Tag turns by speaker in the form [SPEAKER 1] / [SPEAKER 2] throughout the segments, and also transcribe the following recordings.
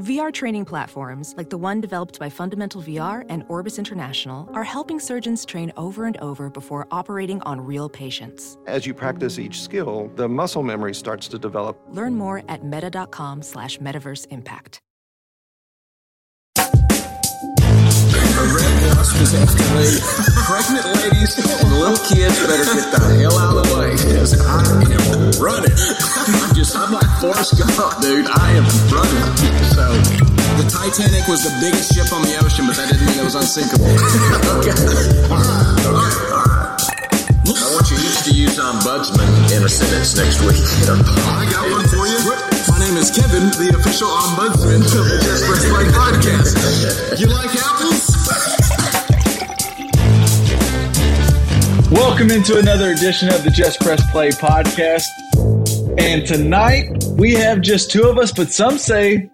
[SPEAKER 1] VR training platforms, like the one developed by Fundamental VR and Orbis International, are helping surgeons train over and over before operating on real patients.
[SPEAKER 2] As you practice each skill, the muscle memory starts to develop.
[SPEAKER 1] Learn more at meta.com slash metaverse impact.
[SPEAKER 3] A red wasp is after me. Pregnant ladies and little kids better get the hell out of the way because I am running. I'm just, I'm like Forrest Gump, dude. I am running. So, the Titanic was the biggest ship on the ocean, but that didn't mean it was unsinkable. okay. All right. All right. All right. I want you each to use ombudsman in a sentence next week.
[SPEAKER 4] I got one for you. My name is Kevin, the official ombudsman of the Just Press Play podcast. You like apples?
[SPEAKER 5] Welcome into another edition of the Just Press Play podcast. And tonight we have just two of us, but some say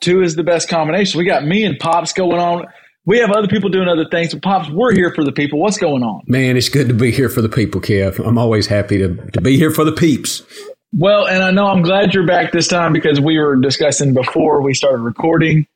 [SPEAKER 5] two is the best combination. We got me and Pops going on. We have other people doing other things, but Pops, we're here for the people. What's going on?
[SPEAKER 6] Man, it's good to be here for the people, Kev. I'm always happy to, to be here for the peeps.
[SPEAKER 5] Well, and I know I'm glad you're back this time because we were discussing before we started recording.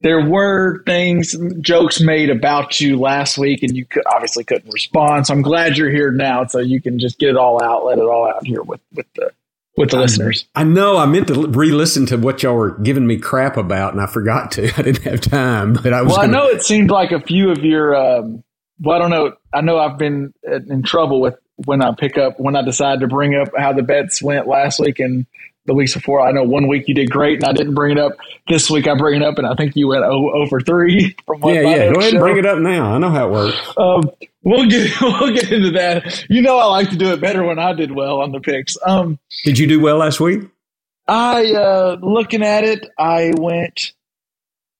[SPEAKER 5] There were things, jokes made about you last week, and you could, obviously couldn't respond. So I'm glad you're here now, so you can just get it all out, let it all out here with with the with the listeners.
[SPEAKER 6] I know I meant to re-listen to what y'all were giving me crap about, and I forgot to. I didn't have time, but I was.
[SPEAKER 5] Well,
[SPEAKER 6] gonna,
[SPEAKER 5] I know it seemed like a few of your. Um, well, I don't know. I know I've been in trouble with when I pick up when I decide to bring up how the bets went last week and the weeks before. I know one week you did great, and I didn't bring it up. This week I bring it up, and I think you went over three. From what
[SPEAKER 6] Yeah, yeah. Go ahead
[SPEAKER 5] show.
[SPEAKER 6] and bring it up now. I know how it works.
[SPEAKER 5] Um, we'll get we'll get into that. You know, I like to do it better when I did well on the picks. Um,
[SPEAKER 6] Did you do well last week?
[SPEAKER 5] I uh, looking at it, I went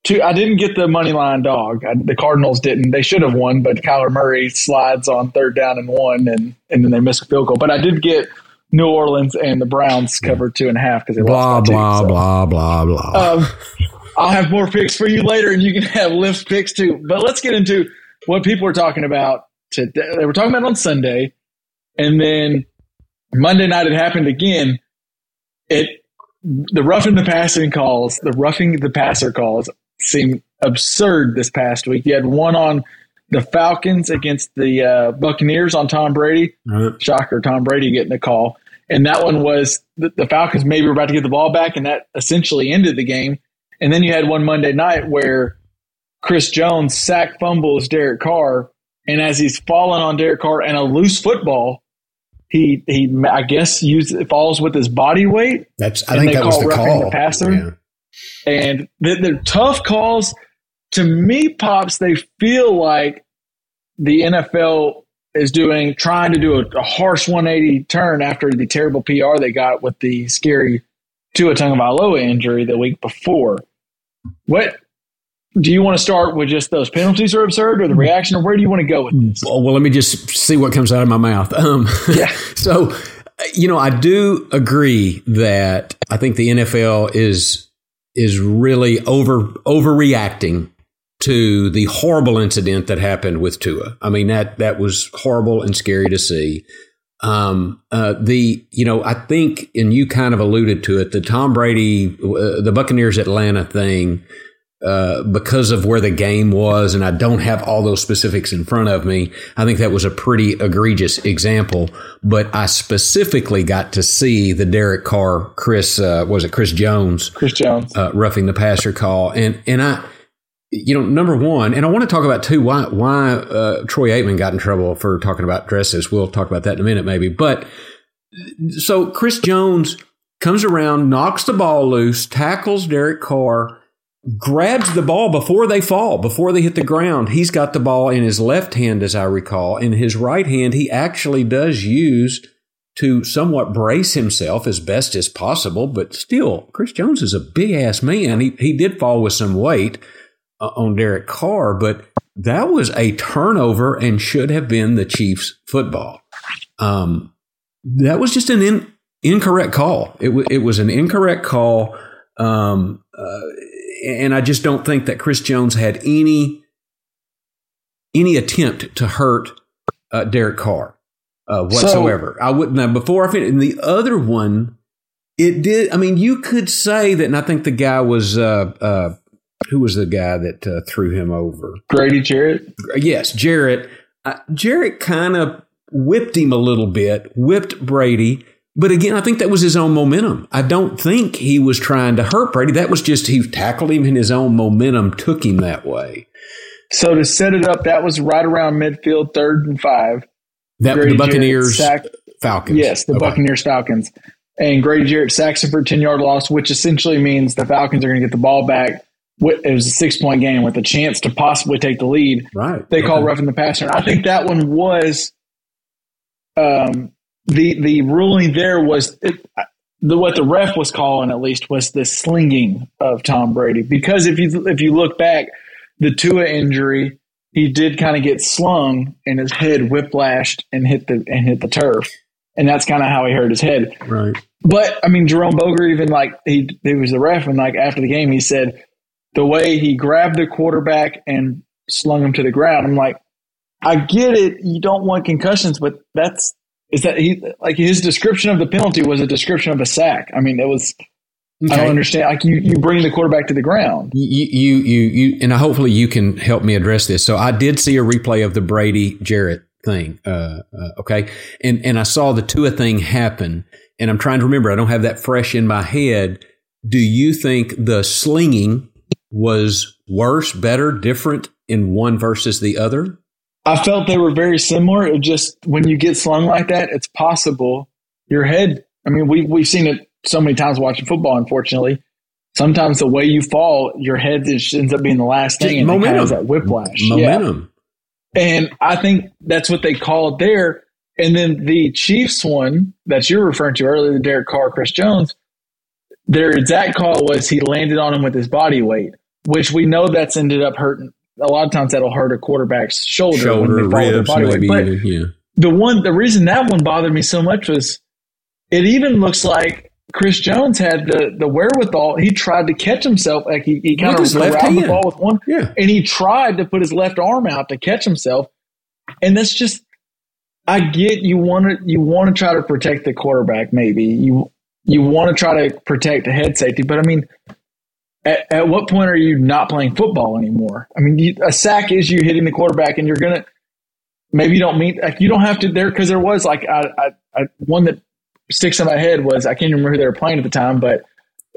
[SPEAKER 5] to. I didn't get the money line dog. I, the Cardinals didn't. They should have won, but Kyler Murray slides on third down and one, and and then they miss a field goal. But I did get New Orleans and the Browns covered two and a half because they
[SPEAKER 6] Blah
[SPEAKER 5] lost by two,
[SPEAKER 6] blah
[SPEAKER 5] so.
[SPEAKER 6] blah blah blah.
[SPEAKER 5] Um, I'll have more picks for you later, and you can have lift picks too. But let's get into what people were talking about today. They were talking about on Sunday, and then Monday night it happened again. It the roughing the passing calls, the roughing the passer calls seem absurd this past week. You had one on the Falcons against the uh, Buccaneers on Tom Brady. Shocker, Tom Brady getting a call. And that one was the, the Falcons maybe were about to get the ball back, and that essentially ended the game. And then you had one Monday night where Chris Jones sack fumbles Derek Carr, and as he's falling on Derek Carr and a loose football, he he I guess used falls with his body weight,
[SPEAKER 6] That's. I think that was the call.
[SPEAKER 5] the passer?
[SPEAKER 6] Yeah.
[SPEAKER 5] and they're, they're tough calls. To me, pops, they feel like the NFL is doing trying to do a, a harsh 180 turn after the terrible PR they got with the scary Tua Tagovailoa injury the week before. What do you want to start with? Just those penalties are absurd, or the reaction, or where do you want to go with this?
[SPEAKER 6] Well, well, let me just see what comes out of my mouth. Um,
[SPEAKER 5] Yeah.
[SPEAKER 6] so, you know, I do agree that I think the NFL is is really over overreacting to the horrible incident that happened with Tua. I mean that that was horrible and scary to see. Um, uh, the you know I think, and you kind of alluded to it, the Tom Brady, uh, the Buccaneers Atlanta thing uh, because of where the game was, and I don't have all those specifics in front of me. I think that was a pretty egregious example, but I specifically got to see the Derek Carr, Chris, uh, was it Chris Jones,
[SPEAKER 5] Chris Jones.
[SPEAKER 6] uh, roughing the passer call, and and I, you know, number one, and I want to talk about too why why uh, Troy Aikman got in trouble for talking about dresses. We'll talk about that in a minute, maybe, but so Chris Jones comes around, knocks the ball loose, tackles Derek Carr, grabs the ball before they fall, before they hit the ground. He's got the ball in his left hand, as I recall. In his right hand, he actually does use to somewhat brace himself as best as possible, but still, Chris Jones is a big ass man. He, he did fall with some weight uh, on Derek Carr, but that was a turnover and should have been the Chiefs' football. Um, that was just an in, incorrect call. It, w- it was an incorrect call. Um, uh, and I just don't think that Chris Jones had any any attempt to hurt uh, Derek Carr uh, whatsoever. I wouldn't have before I finish. And the other one It did. I mean, you could say that, and I think the guy was uh, uh, who was the guy that uh, threw him over?
[SPEAKER 5] Grady Jarrett.
[SPEAKER 6] Yes, Jarrett. Uh, Jarrett kind of whipped him a little bit, whipped Brady. But again, I think that was his own momentum. I don't think he was trying to hurt Brady. That was just he tackled him and his own momentum took him that way.
[SPEAKER 5] So to set it up, that was right around midfield, third and five.
[SPEAKER 6] That Grady the Buccaneers Falcons.
[SPEAKER 5] Yes, the okay. Buccaneers Falcons. And Grady Jarrett sacks him for a 10 yard loss, which essentially means the Falcons are going to get the ball back. It was a six point game with a chance to possibly take the lead.
[SPEAKER 6] Right.
[SPEAKER 5] They okay. call roughing the passer. I think that one was um, the the ruling there was it, the what the ref was calling at least was the slinging of Tom Brady because if you if you look back, the Tua injury he did kind of get slung and his head whiplashed and hit the and hit the turf, and that's kind of how he hurt his head.
[SPEAKER 6] Right.
[SPEAKER 5] But I mean, Jerome Boger even like he he was the ref and like after the game he said the way he grabbed the quarterback and slung him to the ground. I'm like, I get it. You don't want concussions, but that's is that he like his description of the penalty was a description of a sack. I mean, it was. Okay. I don't understand. Like you, you bring the quarterback to the ground.
[SPEAKER 6] You, you, you, you, and hopefully you can help me address this. So I did see a replay of the Brady Jarrett thing. Uh, uh, okay, and and I saw the Tua thing happen, and I'm trying to remember. I don't have that fresh in my head. Do you think the slinging was worse, better, different in one versus the other?
[SPEAKER 5] I felt they were very similar. It just when you get slung like that, it's possible your head. I mean, we we've seen it so many times watching football. Unfortunately, sometimes the way you fall, your head just ends up being the last thing, and momentum. That whiplash,
[SPEAKER 6] momentum.
[SPEAKER 5] Yeah. And I think that's what they call it there. And then the Chiefs one that you're referring to earlier, the Derek Carr, Chris Jones, their exact call was he landed on him with his body weight, which we know that's ended up hurting a lot of times that'll hurt a quarterback's shoulder,
[SPEAKER 6] shoulder when they follow ribs, their body weight. But yeah.
[SPEAKER 5] the one, the reason that one bothered me so much was it even looks like Chris Jones had the the wherewithal. He tried to catch himself, like he, he kind of grabbed the ball with one,
[SPEAKER 6] yeah.
[SPEAKER 5] and he tried to put his left arm out to catch himself. And that's just, I get you want to you want to try to protect the quarterback. Maybe you you want to try to protect the head safety, but I mean, at, at what point are you not playing football anymore? I mean, you, a sack is you hitting the quarterback, and you're gonna maybe you don't mean like you don't have to there because there was like I, I, I, one that sticks in my head was I can't remember who they were playing at the time, but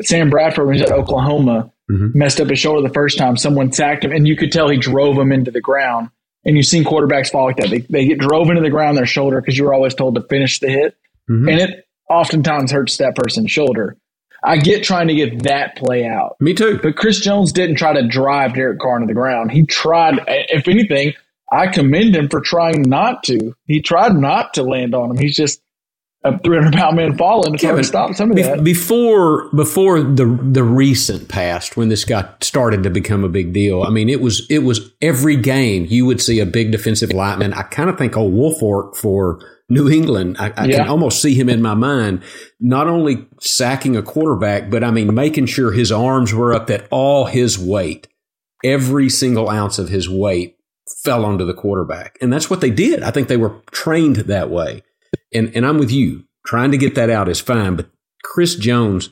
[SPEAKER 5] Sam Bradford was at Oklahoma mm-hmm. messed up his shoulder the first time. Someone sacked him, and you could tell he drove him into the ground. And you've seen quarterbacks fall like that. They, they get drove into the ground their shoulder because you were always told to finish the hit, mm-hmm. and it oftentimes hurts that person's shoulder. I get trying to get that play out.
[SPEAKER 6] Me too.
[SPEAKER 5] But Chris Jones didn't try to drive Derek Carr into the ground. He tried, if anything, I commend him for trying not to. He tried not to land on him. He's just a 300 pound man falling. It's Kevin, hard to stop some of that.
[SPEAKER 6] Before, before the the recent past, when this got started to become a big deal, I mean, it was it was every game you would see a big defensive lineman. I kind of think old Wilfork for New England. I, I yeah. can almost see him in my mind, not only sacking a quarterback, but I mean, making sure his arms were up that all his weight, every single ounce of his weight fell onto the quarterback. And that's what they did. I think they were trained that way. And, and I'm with you. Trying to get that out is fine, but Chris Jones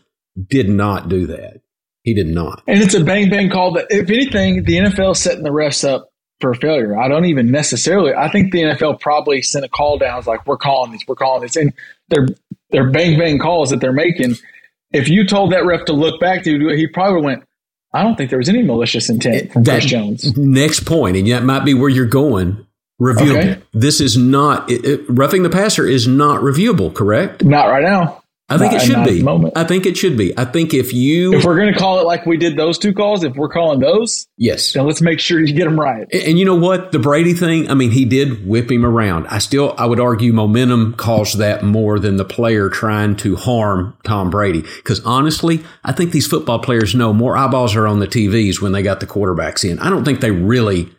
[SPEAKER 6] did not do that. He did not.
[SPEAKER 5] And it's a bang bang call that, if anything, the NFL setting the refs up for failure. I don't even necessarily. I think the NFL probably sent a call down. It's like we're calling these, we're calling this, and they're they're bang bang calls that they're making. If you told that ref to look back to, he probably went. I don't think there was any malicious intent from that, Chris Jones.
[SPEAKER 6] Next point, and that might be where you're going. Reviewable. Okay. This is not it, it, roughing the passer is not reviewable. Correct?
[SPEAKER 5] Not right now.
[SPEAKER 6] I think it should be. I think it should be. I think if you
[SPEAKER 5] if we're going to call it like we did those two calls, if we're calling those,
[SPEAKER 6] yes,
[SPEAKER 5] then let's make sure you get them right.
[SPEAKER 6] And, and, you know what, the Brady thing. I mean, he did whip him around. I still, I would argue, momentum caused that more than the player trying to harm Tom Brady. Because honestly, I think these football players know more eyeballs are on the TVs when they got the quarterbacks in. I don't think they really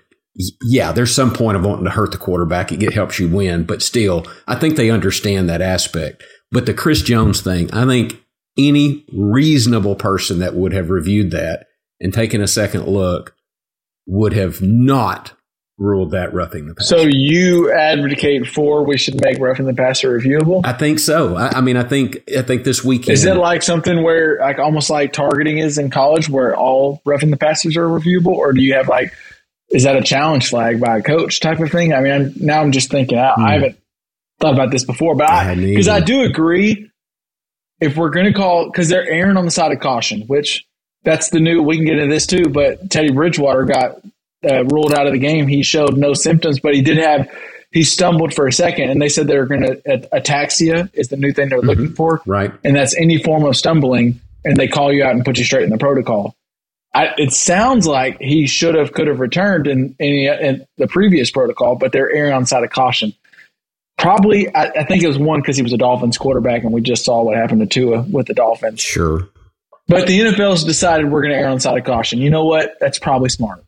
[SPEAKER 6] yeah, there's some point of wanting to hurt the quarterback. It helps you win, but still, I think they understand that aspect. But the Chris Jones thing, I think any reasonable person that would have reviewed that and taken a second look would have not ruled that roughing the passer.
[SPEAKER 5] So you advocate for we should make roughing the passer reviewable?
[SPEAKER 6] I think so. I, I, mean, I think I think this weekend
[SPEAKER 5] is it like something where like almost like targeting is in college, where all roughing the passers are reviewable, or do you have like is that a challenge flag by a coach type of thing? I mean, I'm, now I'm just thinking out. Mm. I hmm. haven't thought about this before, but because I, I do agree, if we're going to call because they're erring on the side of caution, which that's the new. We can get into this too, but Teddy Bridgewater got uh, ruled out of the game. He showed no symptoms, but he did have he stumbled for a second, and they said they were going to ataxia is the new thing they're mm-hmm. looking for,
[SPEAKER 6] right?
[SPEAKER 5] And that's any form of stumbling, and they call you out and put you straight in the protocol. I, it sounds like he should have could have returned in, in, in the previous protocol, but they're erring on the side of caution. Probably, I, I think it was one because he was a Dolphins quarterback, and we just saw what happened to Tua with the Dolphins.
[SPEAKER 6] Sure.
[SPEAKER 5] But the NFL has decided we're going to err on the side of caution. You know what? That's probably smart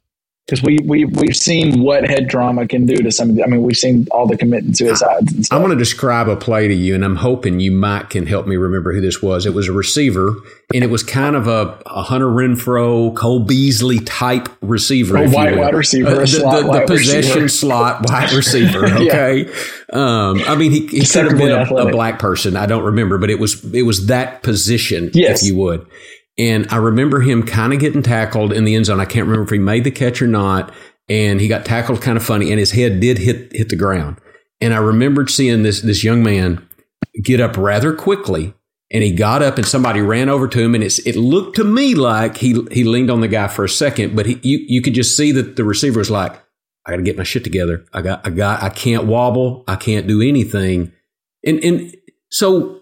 [SPEAKER 5] because we we we've seen what head trauma can do to some. of the, I mean, we've seen all the committing suicides. And stuff.
[SPEAKER 6] I'm going to describe a play to you, and I'm hoping you might can help me remember who this was. It was a receiver, and it was kind of a, a Hunter Renfrow, Cole Beasley type receiver,
[SPEAKER 5] a white wide receiver, uh,
[SPEAKER 6] the, the, the possession receiver. slot wide receiver. Okay, yeah. um, I mean, he, he could have been a, a, black person. I don't remember, but it was it was that position, yes. if you would. And I remember him kind of getting tackled in the end zone. I can't remember if he made the catch or not. And he got tackled kind of funny, and his head did hit hit the ground. And I remembered seeing this this young man get up rather quickly, and he got up, and somebody ran over to him, and it's it looked to me like he he leaned on the guy for a second, but he, you you could just see that the receiver was like, I got to get my shit together. I got I got I can't wobble. I can't do anything. And and so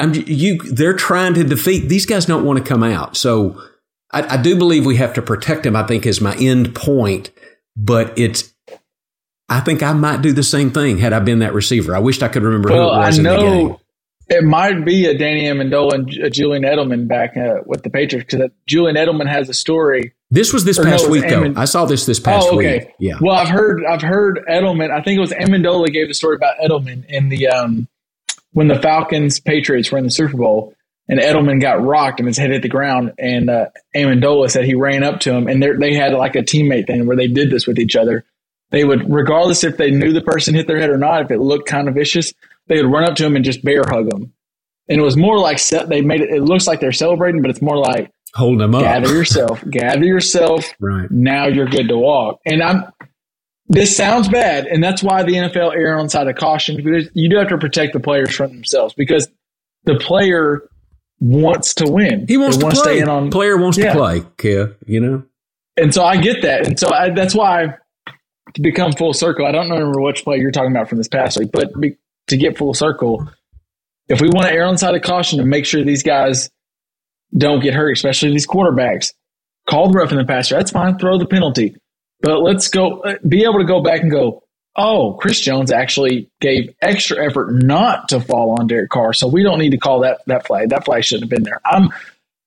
[SPEAKER 6] I'm you. They're trying to defeat these guys. Don't want to come out. So I, I do believe we have to protect them. I think is my end point. But it's. I think I might do the same thing had I been that receiver. I wished I could remember well, who it was I know
[SPEAKER 5] It might be a Danny Amendola and a Julian Edelman back uh, with the Patriots because Julian Edelman has a story.
[SPEAKER 6] This was this past no, week though. I saw this this past oh, okay. week. Yeah.
[SPEAKER 5] Well, I've heard I've heard Edelman. I think it was Amendola gave the story about Edelman in the um, when the Falcons Patriots were in the Super Bowl and Edelman got rocked and his head hit the ground and uh, Amendola said he ran up to him and they had like a teammate thing where they did this with each other. They would, regardless if they knew the person hit their head or not, if it looked kind of vicious, they would run up to him and just bear hug him. And it was more like they made it. It looks like they're celebrating, but it's more like
[SPEAKER 6] holding them up.
[SPEAKER 5] Gather yourself. gather yourself.
[SPEAKER 6] Right
[SPEAKER 5] now, you're good to walk. And I'm this sounds bad, and that's why the NFL err on side of caution because you do have to protect the players from themselves because the player wants to win.
[SPEAKER 6] He wants to play. Stay in on, player wants yeah. to play. Kev, you know.
[SPEAKER 5] And so I get that, and so I, that's why to become full circle. I don't remember which play you're talking about from this past week, but be, to get full circle, if we want to err on side of caution to make sure these guys don't get hurt, especially these quarterbacks, call the rough in the passer. That's fine. Throw the penalty. But let's go be able to go back and go, oh, Chris Jones actually gave extra effort not to fall on Derek Carr. So we don't need to call that that flag. That flag shouldn't have been there. I'm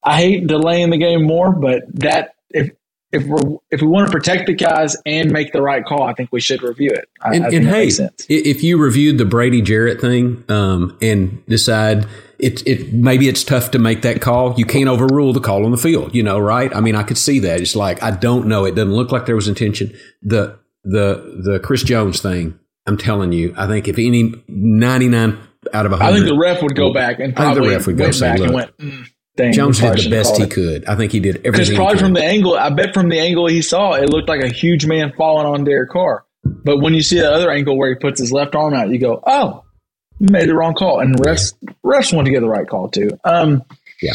[SPEAKER 5] I hate delaying the game more, but that if if we if we want to protect the guys and make the right call, I think we should review it. I,
[SPEAKER 6] and,
[SPEAKER 5] I
[SPEAKER 6] and hey, if you reviewed the Brady Jarrett thing um, and decide it, it maybe it's tough to make that call, you can't overrule the call on the field. You know, right? I mean, I could see that. It's like I don't know. It doesn't look like there was intention. The the the Chris Jones thing. I'm telling you, I think if any 99 out of 100,
[SPEAKER 5] I think the ref would go back and probably I think the ref would go say, look, went, mm.
[SPEAKER 6] Dang, Jones did the best he could. I think he did everything. Because
[SPEAKER 5] probably from the angle, I bet from the angle he saw, it looked like a huge man falling on Derek Carr. But when you see the other angle where he puts his left arm out, you go, "Oh, made the wrong call." And refs refs want to get the right call too. Um,
[SPEAKER 6] yeah.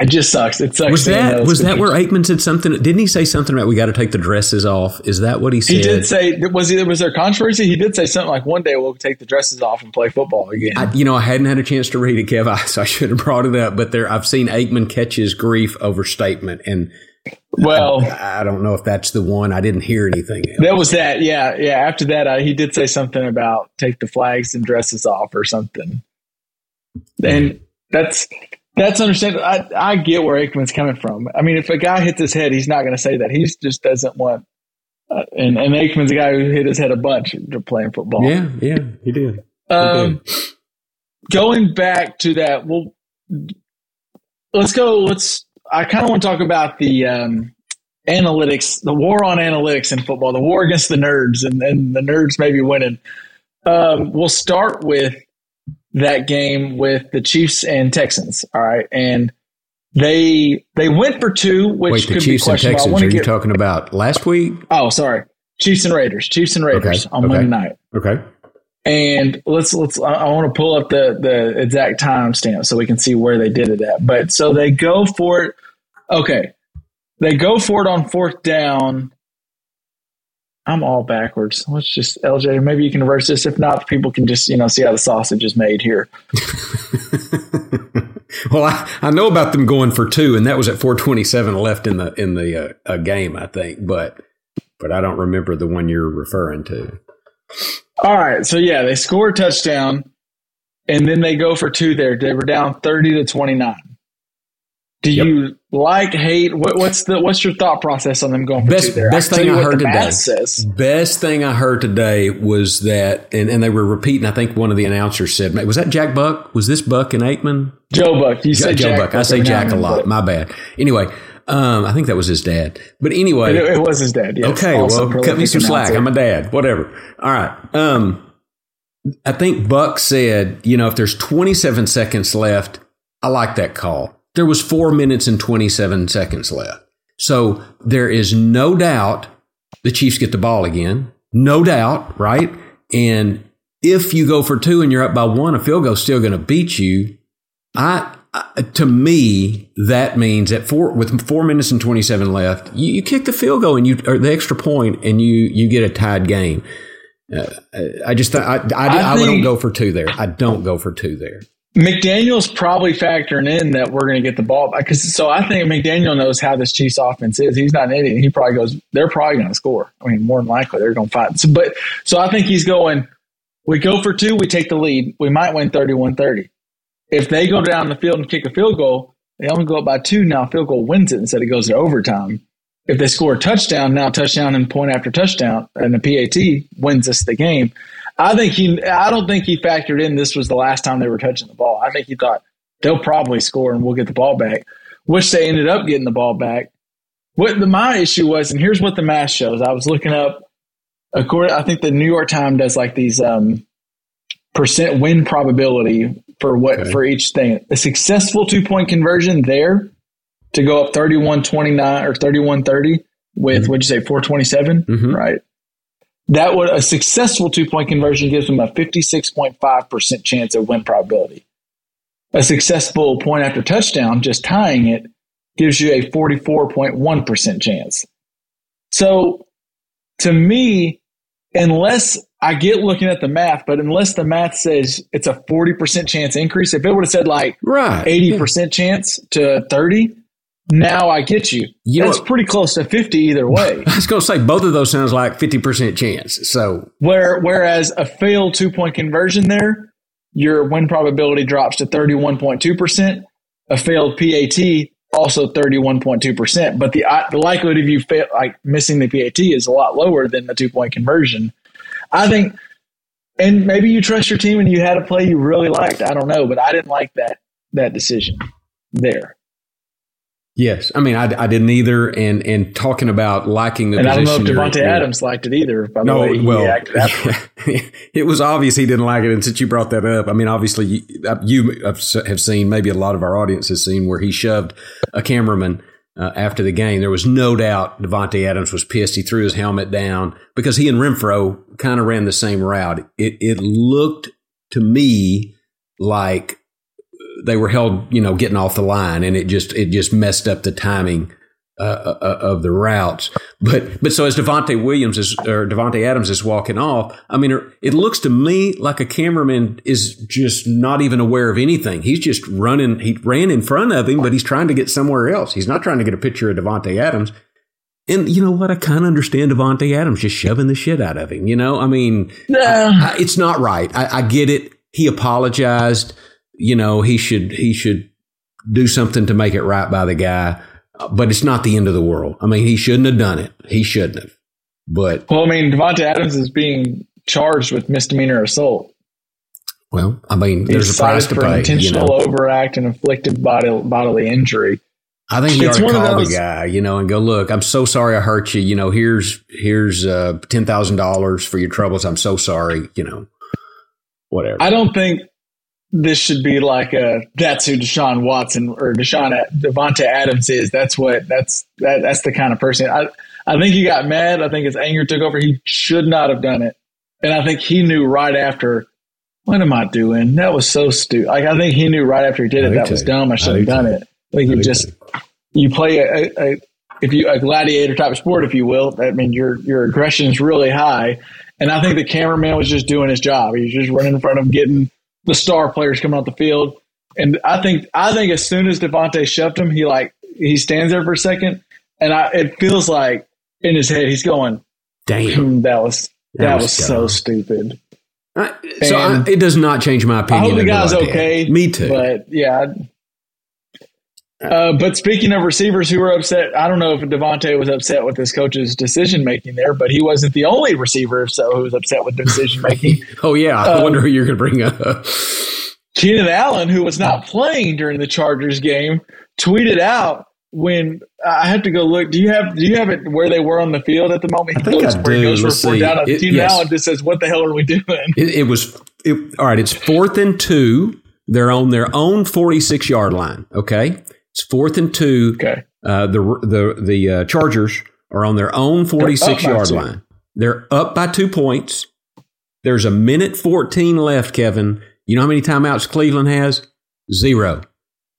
[SPEAKER 5] It just sucks. It sucks.
[SPEAKER 6] Was that was that where Aikman said something? Didn't he say something about we got to take the dresses off? Is that what he said?
[SPEAKER 5] He did say. Was he, was there controversy? He did say something like one day we'll take the dresses off and play football again.
[SPEAKER 6] I, you know, I hadn't had a chance to read it, Kev. I, so I should have brought it up. But there, I've seen Aikman catch his grief over statement, and
[SPEAKER 5] well,
[SPEAKER 6] I, I, don't know if that's the one. I didn't hear anything. Else.
[SPEAKER 5] That was that. Yeah, yeah. After that, uh, he did say something about take the flags and dresses off or something, and that's that's understandable. I, I get where Aikman's coming from. I mean, if a guy hits his head, he's not going to say that. He just doesn't want. Uh, and, and Aikman's a guy who hit his head a bunch playing football.
[SPEAKER 6] Yeah, yeah, he did.
[SPEAKER 5] He um, did. Going back to that, well, let's go. Let's. I kind of want to talk about the um, analytics, the war on analytics in football, the war against the nerds, and, and the nerds maybe winning. Um, we'll start with that game with the Chiefs and Texans. All right, and they they went for two, which
[SPEAKER 6] Wait, the
[SPEAKER 5] could
[SPEAKER 6] Chiefs
[SPEAKER 5] be
[SPEAKER 6] and
[SPEAKER 5] questionable. I
[SPEAKER 6] Texans. Are you
[SPEAKER 5] get-
[SPEAKER 6] talking about last week?
[SPEAKER 5] Oh, sorry, Chiefs and Raiders. Chiefs and Raiders
[SPEAKER 6] Okay,
[SPEAKER 5] on
[SPEAKER 6] okay.
[SPEAKER 5] Monday night.
[SPEAKER 6] Okay.
[SPEAKER 5] And let's let's I, want to pull up the the exact timestamp so we can see where they did it at. But so they go for it. Okay, they go for it on fourth down. I'm all backwards. Let's just LJ. Maybe you can reverse this. If not, people can just you know see how the sausage is made here.
[SPEAKER 6] well, I, I know about them going for two, and that was at 427 left in the in the uh, game, I think. But but I don't remember the one you're referring to.
[SPEAKER 5] All right, so yeah, they score a touchdown, and then they go for two. There, they were down thirty to twenty nine. Do
[SPEAKER 6] Yep.
[SPEAKER 5] you like hate? What, what's the what's your thought process on them going for two
[SPEAKER 6] Best
[SPEAKER 5] there?
[SPEAKER 6] best
[SPEAKER 5] tell
[SPEAKER 6] thing I heard today.
[SPEAKER 5] Says.
[SPEAKER 6] Best thing I heard today was that, and, and they were repeating. I think one of the announcers said, "Was that Jack Buck? Was this Buck and Aikman?"
[SPEAKER 5] Joe Buck, you say
[SPEAKER 6] Joe
[SPEAKER 5] Jack
[SPEAKER 6] Buck. I say Jack a lot. My bad. Anyway, um, I think that was his dad. But anyway,
[SPEAKER 5] It, it was his dad. Yes.
[SPEAKER 6] Okay,
[SPEAKER 5] Also
[SPEAKER 6] well, cut me some slack. I'm a dad. Whatever. All right. Um, I think Buck said, you know, if there's 27 seconds left, I like that call. There was four minutes and 27 seconds left. So there is no doubt the Chiefs get the ball again. No doubt, right? And if you go for two and you're up by one, a field goal's still going to beat you. I, To me that means that four with four minutes and twenty seven left, you, you kick the field goal and you or the extra point and you you get a tied game. Uh, I just I I, I,
[SPEAKER 5] I
[SPEAKER 6] don't go for two there. I don't go for two there.
[SPEAKER 5] McDaniel's probably factoring in that we're going to get the ball back. 'Cause- so I think McDaniel knows how this Chiefs offense is. He's not an idiot. He probably goes, they're probably going to score. I mean, more than likely they're going to fight. So, but so I think he's going. We go for two. We take the lead. We might win 31-30. If they go down the field and kick a field goal, they only go up by two. Now field goal wins it instead it goes to overtime. If they score a touchdown, now touchdown and point after touchdown, and the PAT wins us the game. I think he. I don't think he factored in this was the last time they were touching the ball. I think he thought they'll probably score and we'll get the ball back, which they ended up getting the ball back. What the, my issue was, and here's what the math shows. I was looking up. According, I think the New York Times does like these um, percent win probability for what
[SPEAKER 6] Okay.
[SPEAKER 5] for each thing. A successful two point conversion there to go up 31 29 or 31 30 with, what'd you say, 427,
[SPEAKER 6] Mhm.
[SPEAKER 5] right? That would a successful two point conversion gives them a 56.5% chance of win probability. A successful point after touchdown, just tying it, gives you a 44.1% chance. So to me, unless I get looking at the math, but unless the math says it's a 40% chance increase, if it would have said like
[SPEAKER 6] Right.
[SPEAKER 5] 80% chance to 30, now I get you.
[SPEAKER 6] You
[SPEAKER 5] That's pretty close to 50 either way.
[SPEAKER 6] I was going to say both of those sounds like fifty percent chance. So
[SPEAKER 5] Where whereas a failed two point conversion there, your win probability drops to 31.2%. A failed PAT also 31.2%. But the the likelihood of you fail, like missing the PAT is a lot lower than the two point conversion. I think, and maybe you trust your team and you had a play you really liked. I don't know, but I didn't like that that decision there.
[SPEAKER 6] yes, I mean I, I didn't either. And and talking about liking the
[SPEAKER 5] And I don't know if
[SPEAKER 6] position you're-
[SPEAKER 5] Adams liked it either. By the way, he
[SPEAKER 6] well,
[SPEAKER 5] reacted
[SPEAKER 6] it was obvious he didn't like it. And since you brought that up, I mean, obviously you, uh, you have seen, maybe a lot of our audience has seen where he shoved a cameraman uh, after the game. There was no doubt Davante Adams was pissed. He threw his helmet down because he and Renfrow kind of ran the same route. It, it looked to me like they were held, you know, getting off the line and it just, it just messed up the timing Uh, uh, uh, of the routes. But but so as Devonte Williams is or Davante Adams is walking off, I mean, er, it looks to me like a cameraman is just not even aware of anything. He's just running. He ran in front of him, but he's trying to get somewhere else. He's not trying to get a picture of Davante Adams. And you know what? I kind of understand Davante Adams just shoving the shit out of him. You know, I mean, I- I- it's not right. I, I get it. He apologized. You know, he should he should do something to make it right by the guy. But it's not the end of the world. I mean, he shouldn't have done it. He shouldn't have. But
[SPEAKER 5] Well, I mean, Davante Adams is being charged with misdemeanor assault.
[SPEAKER 6] well, I mean, there's
[SPEAKER 5] He's
[SPEAKER 6] a price to
[SPEAKER 5] for
[SPEAKER 6] pay. You
[SPEAKER 5] intentional
[SPEAKER 6] know?
[SPEAKER 5] overact and inflicted bodily, bodily injury.
[SPEAKER 6] I think you
[SPEAKER 5] It's
[SPEAKER 6] ought to call
[SPEAKER 5] those-
[SPEAKER 6] the guy, you know, and go, look, I'm so sorry I hurt you. You know, here's here's uh, ten thousand dollars for your troubles. I'm so sorry. You know, whatever.
[SPEAKER 5] I don't think this should be like a that's who Deshaun Watson or Deshaun Davante Adams is. That's what that's that, that's the kind of person. I I think he got mad. I think his anger took over. He should not have done it, and I think he knew right after. What am I doing? That was so stupid. Like I think he knew right after he did it that was dumb. I shouldn't have done
[SPEAKER 6] too.
[SPEAKER 5] it. I you just you play a, a if you a gladiator type sport, if you will. I mean, your your aggression is really high, and I think the cameraman was just doing his job. He was just running in front of him, getting the star players coming off the field. And I think I think as soon as Davante shoved him, he like he stands there for a second, and I it feels like in his head he's going,
[SPEAKER 6] Damn.
[SPEAKER 5] "Hmm, "That was that,
[SPEAKER 6] That
[SPEAKER 5] was,
[SPEAKER 6] was
[SPEAKER 5] so stupid."
[SPEAKER 6] I- so I, it does not change my opinion.
[SPEAKER 5] I hope the guy's okay.
[SPEAKER 6] Me too.
[SPEAKER 5] But yeah. Uh, but speaking of receivers who were upset, I don't know if Davante was upset with his coach's decision making there, but he wasn't the only receiver so who was upset with the decision making.
[SPEAKER 6] oh yeah, I
[SPEAKER 5] um,
[SPEAKER 6] wonder who you're going to bring up.
[SPEAKER 5] Keenan Allen, who was not playing during the Chargers game, tweeted out when I have to go look. Do you have do you have it where they were on the field at the moment?
[SPEAKER 6] I think
[SPEAKER 5] goes-
[SPEAKER 6] I
[SPEAKER 5] where he
[SPEAKER 6] do.
[SPEAKER 5] goes
[SPEAKER 6] Let's see.
[SPEAKER 5] down,
[SPEAKER 6] It-
[SPEAKER 5] Keenan
[SPEAKER 6] yes.
[SPEAKER 5] Allen just says, "What the hell are we doing?"
[SPEAKER 6] It, it was it, all right. It's fourth and two. They're on their own 46 yard line. Okay, it's fourth and two.
[SPEAKER 5] Okay,
[SPEAKER 6] Uh, the the the uh, Chargers are on their own 46 yard
[SPEAKER 5] two.
[SPEAKER 6] line. They're up by two points. There's a minute 14 left, Kevin. You know how many timeouts Cleveland has? Zero.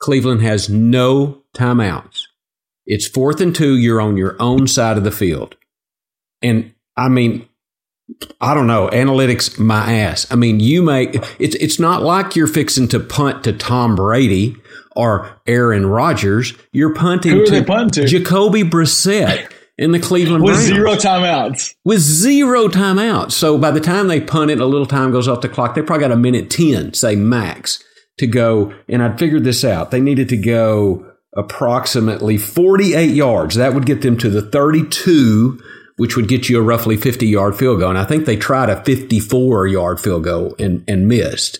[SPEAKER 6] Cleveland has no timeouts. It's fourth and two. You're on your own side of the field. And I mean, I don't know. Analytics, my ass. I mean, you make it's it's not like you're fixing to punt to Tom Brady or Aaron Rodgers. You're punting
[SPEAKER 5] Who are
[SPEAKER 6] to,
[SPEAKER 5] they punting to?
[SPEAKER 6] Jacoby Brissett in the Cleveland
[SPEAKER 5] with
[SPEAKER 6] Browns
[SPEAKER 5] zero timeouts.
[SPEAKER 6] with zero timeouts. So by the time they punt it, a little time goes off the clock. They probably got a minute 10, say max, to go. And I figured this out. They needed to go approximately 48 yards. That would get them to the 32, which would get you a roughly 50 yard field goal. And I think they tried a 54 yard field goal and, and missed.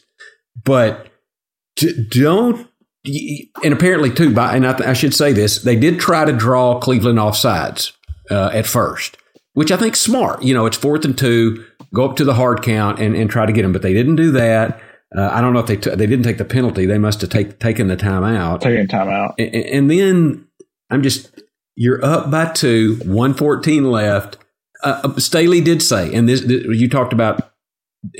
[SPEAKER 6] But d- don't. And apparently, too, by, and I, I should say this, they did try to draw Cleveland off sides uh, at first, which I think smart. You know, it's fourth and two, go up to the hard count and, and try to get them, but they didn't do that. Uh, I don't know if they t- they didn't take the penalty. They must have take, taken the timeout.
[SPEAKER 5] Taking timeout.
[SPEAKER 6] And, and then I'm just you're up by two, one fourteen left. Uh, uh, Staley did say, and this, this you talked about,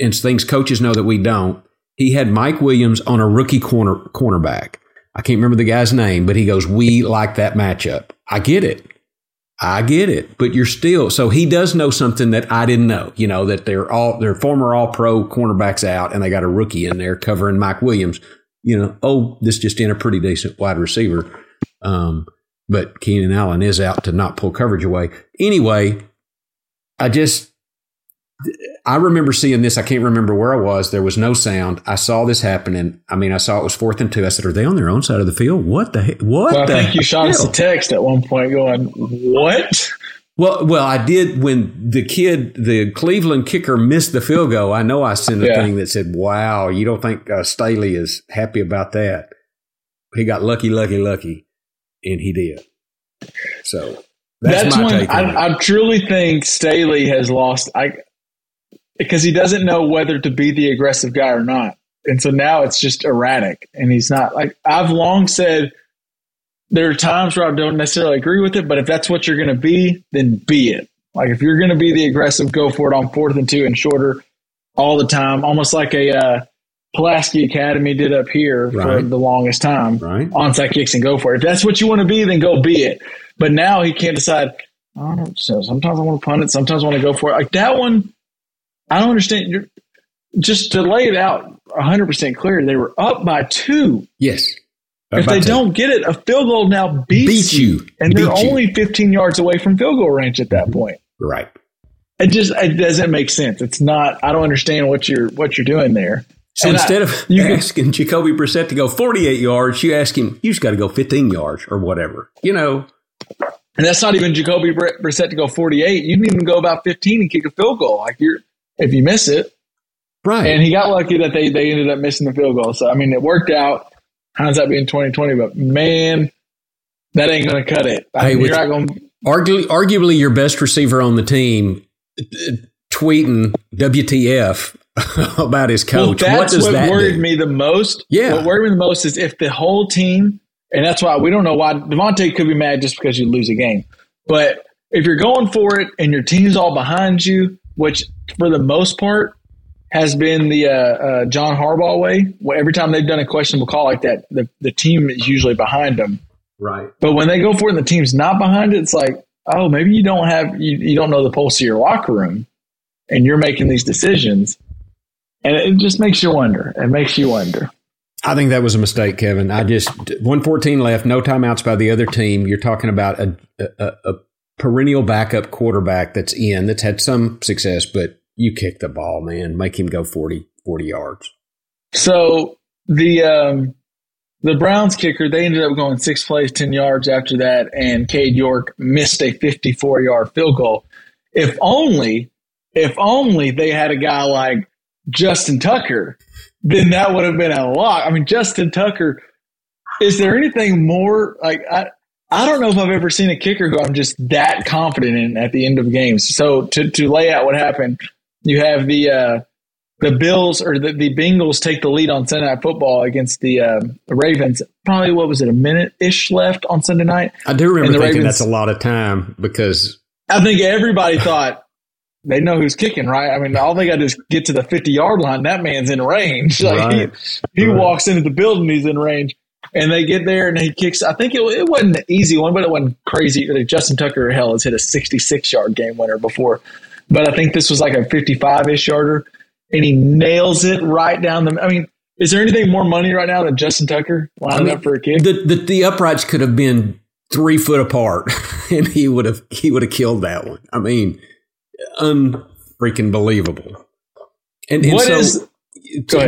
[SPEAKER 6] and things coaches know that we don't. He had Mike Williams on a rookie corner cornerback. I can't remember the guy's name, but he goes, "We like that matchup." I get it. I get it, but you're still so he does know something that I didn't know. You know that they're all they're former All Pro cornerbacks out, and they got a rookie in there covering Mike Williams. You know, oh, this just in a pretty decent wide receiver. Um, but Keenan Allen is out to not pull coverage away. Anyway, I just I remember seeing this. I can't remember where I was. There was no sound. I saw this happening. I mean, I saw it was fourth and two. I said, "Are they on their own side of the field? What the heck? What
[SPEAKER 5] Well, I think you shot us a text at one point going, "What?"
[SPEAKER 6] Well, well, I did when the kid, the Cleveland kicker, missed the field goal. I know I sent a
[SPEAKER 5] Yeah.
[SPEAKER 6] thing that said, "Wow, you don't think uh, Staley is happy about that?" He got lucky, lucky, lucky, and he did. So that's,
[SPEAKER 5] That's,
[SPEAKER 6] my
[SPEAKER 5] when
[SPEAKER 6] take. on it.
[SPEAKER 5] I, I truly think Staley has lost. I because he doesn't know whether to be the aggressive guy or not, and so now it's just erratic, and he's not. Like I've long said, there are times where I don't necessarily agree with it, but if that's what you're going to be, then be it. Like if you're going to be the aggressive, go for it on fourth and two and shorter all the time, almost like a uh, Pulaski Academy did up here for the longest time.
[SPEAKER 6] Right.
[SPEAKER 5] Onside kicks and go for it. If that's what you want to be, then go be it. But now he can't decide. I don't, so sometimes I want to punt it. Sometimes I want to go for it. Like that one, I don't understand. You're, just to lay it out 100% clear, they were up by two.
[SPEAKER 6] yes.
[SPEAKER 5] if they
[SPEAKER 6] to-
[SPEAKER 5] don't get it, a field goal now beats
[SPEAKER 6] Beat you.
[SPEAKER 5] And they're
[SPEAKER 6] Beat
[SPEAKER 5] only 15 yards away from field goal range at that mm-hmm. point.
[SPEAKER 6] right.
[SPEAKER 5] It just it doesn't make sense. It's not. I don't understand what you're what you're doing there.
[SPEAKER 6] So
[SPEAKER 5] And I-
[SPEAKER 6] instead of
[SPEAKER 5] you can-
[SPEAKER 6] asking Jacoby Brissett to go 48 yards, you ask him, you just got to go 15 yards or whatever. You know,
[SPEAKER 5] And that's not even Jacoby Br- Brissett to go 48. You can even go about 15 and kick a field goal. Like you're, if you miss it.
[SPEAKER 6] right?
[SPEAKER 5] And he got lucky that they, they ended up missing the field goal. So, I mean, it worked out. How's that being 2020? But man, That ain't going to cut it. I
[SPEAKER 6] Hey,
[SPEAKER 5] mean, you're not going. to
[SPEAKER 6] Arguably, arguably your best receiver on the team tweeting WTF about his coach.
[SPEAKER 5] Well,
[SPEAKER 6] what
[SPEAKER 5] that's
[SPEAKER 6] does
[SPEAKER 5] what
[SPEAKER 6] that
[SPEAKER 5] worried
[SPEAKER 6] do?
[SPEAKER 5] me the most.
[SPEAKER 6] Yeah.
[SPEAKER 5] What worried me the most is if the whole team, and that's why we don't know why Davante could be mad just because you lose a game. But if you're going for it and your team's all behind you, which for the most part has been the uh, uh, John Harbaugh way, where every time they've done a questionable call like that, the, the team is usually behind them.
[SPEAKER 6] Right.
[SPEAKER 5] But when they go for it and the team's not behind it, it's like, oh, maybe you don't have you, you don't know the pulse of your locker room, and you're making these decisions, and it just makes you wonder. It makes you wonder.
[SPEAKER 6] I think that was a mistake, Kevin. I just 114 left, no timeouts by the other team. You're talking about a, a, a perennial backup quarterback that's in, that's had some success, but you kick the ball, man. Make him go 40, 40 yards.
[SPEAKER 5] So the um, the Browns kicker they ended up going six plays, ten yards after that, and Cade York missed a 54 yard field goal. If only, if only they had a guy like Justin Tucker, then that would have been a lot. I mean, Justin Tucker. Is there anything more like I? I don't know if I've ever seen a kicker who I'm just that confident in at the end of games. So to to lay out what happened, you have the uh, the Bills or the, the Bengals take the lead on Sunday Night Football against the, uh, the Ravens. Probably what was it, a minute ish left on Sunday night?
[SPEAKER 6] I do remember thinking
[SPEAKER 5] Ravens-
[SPEAKER 6] that's a lot of time because
[SPEAKER 5] I think everybody thought they know who's kicking, right? I mean, all they got to do is get to the 50 yard line. That man's in range. Like
[SPEAKER 6] Right.
[SPEAKER 5] he, he
[SPEAKER 6] Right.
[SPEAKER 5] walks into the building, he's in range. And they get there and he kicks. I think it, it wasn't an easy one, but it wasn't crazy. Justin Tucker, hell, has hit a 66 yard game winner before. But I think this was like a 55 ish yarder. And he nails it right down the. I mean, is there anything more money right now than Justin Tucker lining up for a kick?
[SPEAKER 6] the, the the uprights could have been three foot apart, and he would have he would have killed that one. I mean, unfreaking believable. And, and
[SPEAKER 5] What
[SPEAKER 6] so,
[SPEAKER 5] is-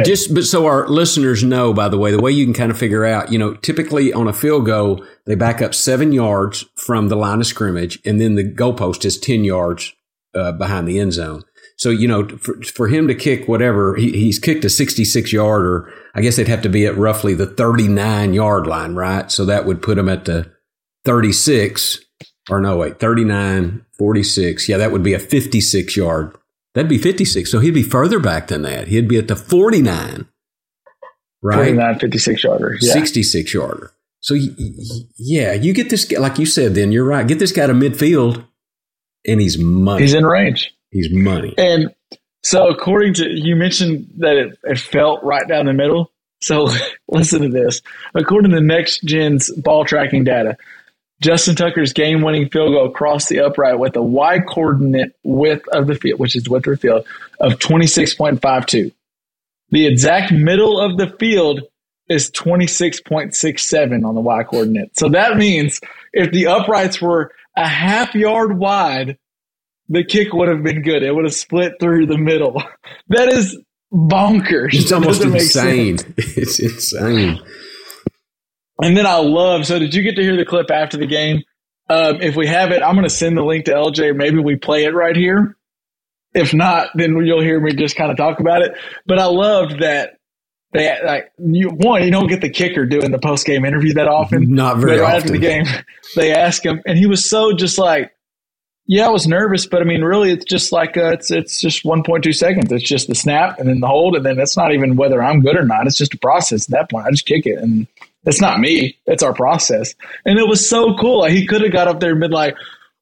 [SPEAKER 6] just but so our listeners know, by the way, the way you can kind of figure out, you know, typically on a field goal, they back up seven yards from the line of scrimmage, and then the goalpost is ten yards uh, behind the end zone. So you know, for, for him to kick whatever he, he's kicked a sixty-six yarder, I guess they'd have to be at roughly the thirty-nine yard line, right? So that would put him at the thirty-six, or no, wait, 39, 46. Yeah, that would be a fifty-six yard. That'd be fifty-six. So he'd be further back than that. He'd be at the forty-nine, right?
[SPEAKER 5] 49, 56 yarders. Yeah.
[SPEAKER 6] 66 yarder. So, yeah, you get this guy, like you said, then you're right. Get this guy to midfield, and he's money.
[SPEAKER 5] He's in range.
[SPEAKER 6] He's money.
[SPEAKER 5] And so, according to you mentioned that it, it felt right down the middle. So, listen to this. According to Next Gen's ball tracking data, Justin Tucker's game winning field goal across the upright with a Y coordinate width of the field, which is width of the field, of 26.52. The exact middle of the field is 26.67 on the Y coordinate. So that means if the uprights were a half yard wide, the kick would have been good. It would have split through the middle. That is bonkers.
[SPEAKER 6] It's almost insane. It's insane.
[SPEAKER 5] And then I love. So did you get to hear the clip after the game? Um, if we have it, I'm going to send the link to LJ. Maybe we play it right here. If not, then you'll hear me just kind of talk about it. But I loved that they like you one. You don't get the kicker doing the post game interview that often.
[SPEAKER 6] Not very
[SPEAKER 5] right
[SPEAKER 6] often.
[SPEAKER 5] after the game, they ask him, and he was so just like, "Yeah, I was nervous, but I mean, really, it's just like uh, it's it's just 1.2 seconds. It's just the snap and then the hold, and then it's not even whether I'm good or not. It's just a process at that point. I just kick it, and it's not me. It's our process. And it was so cool. Like, he could have got up there and been like,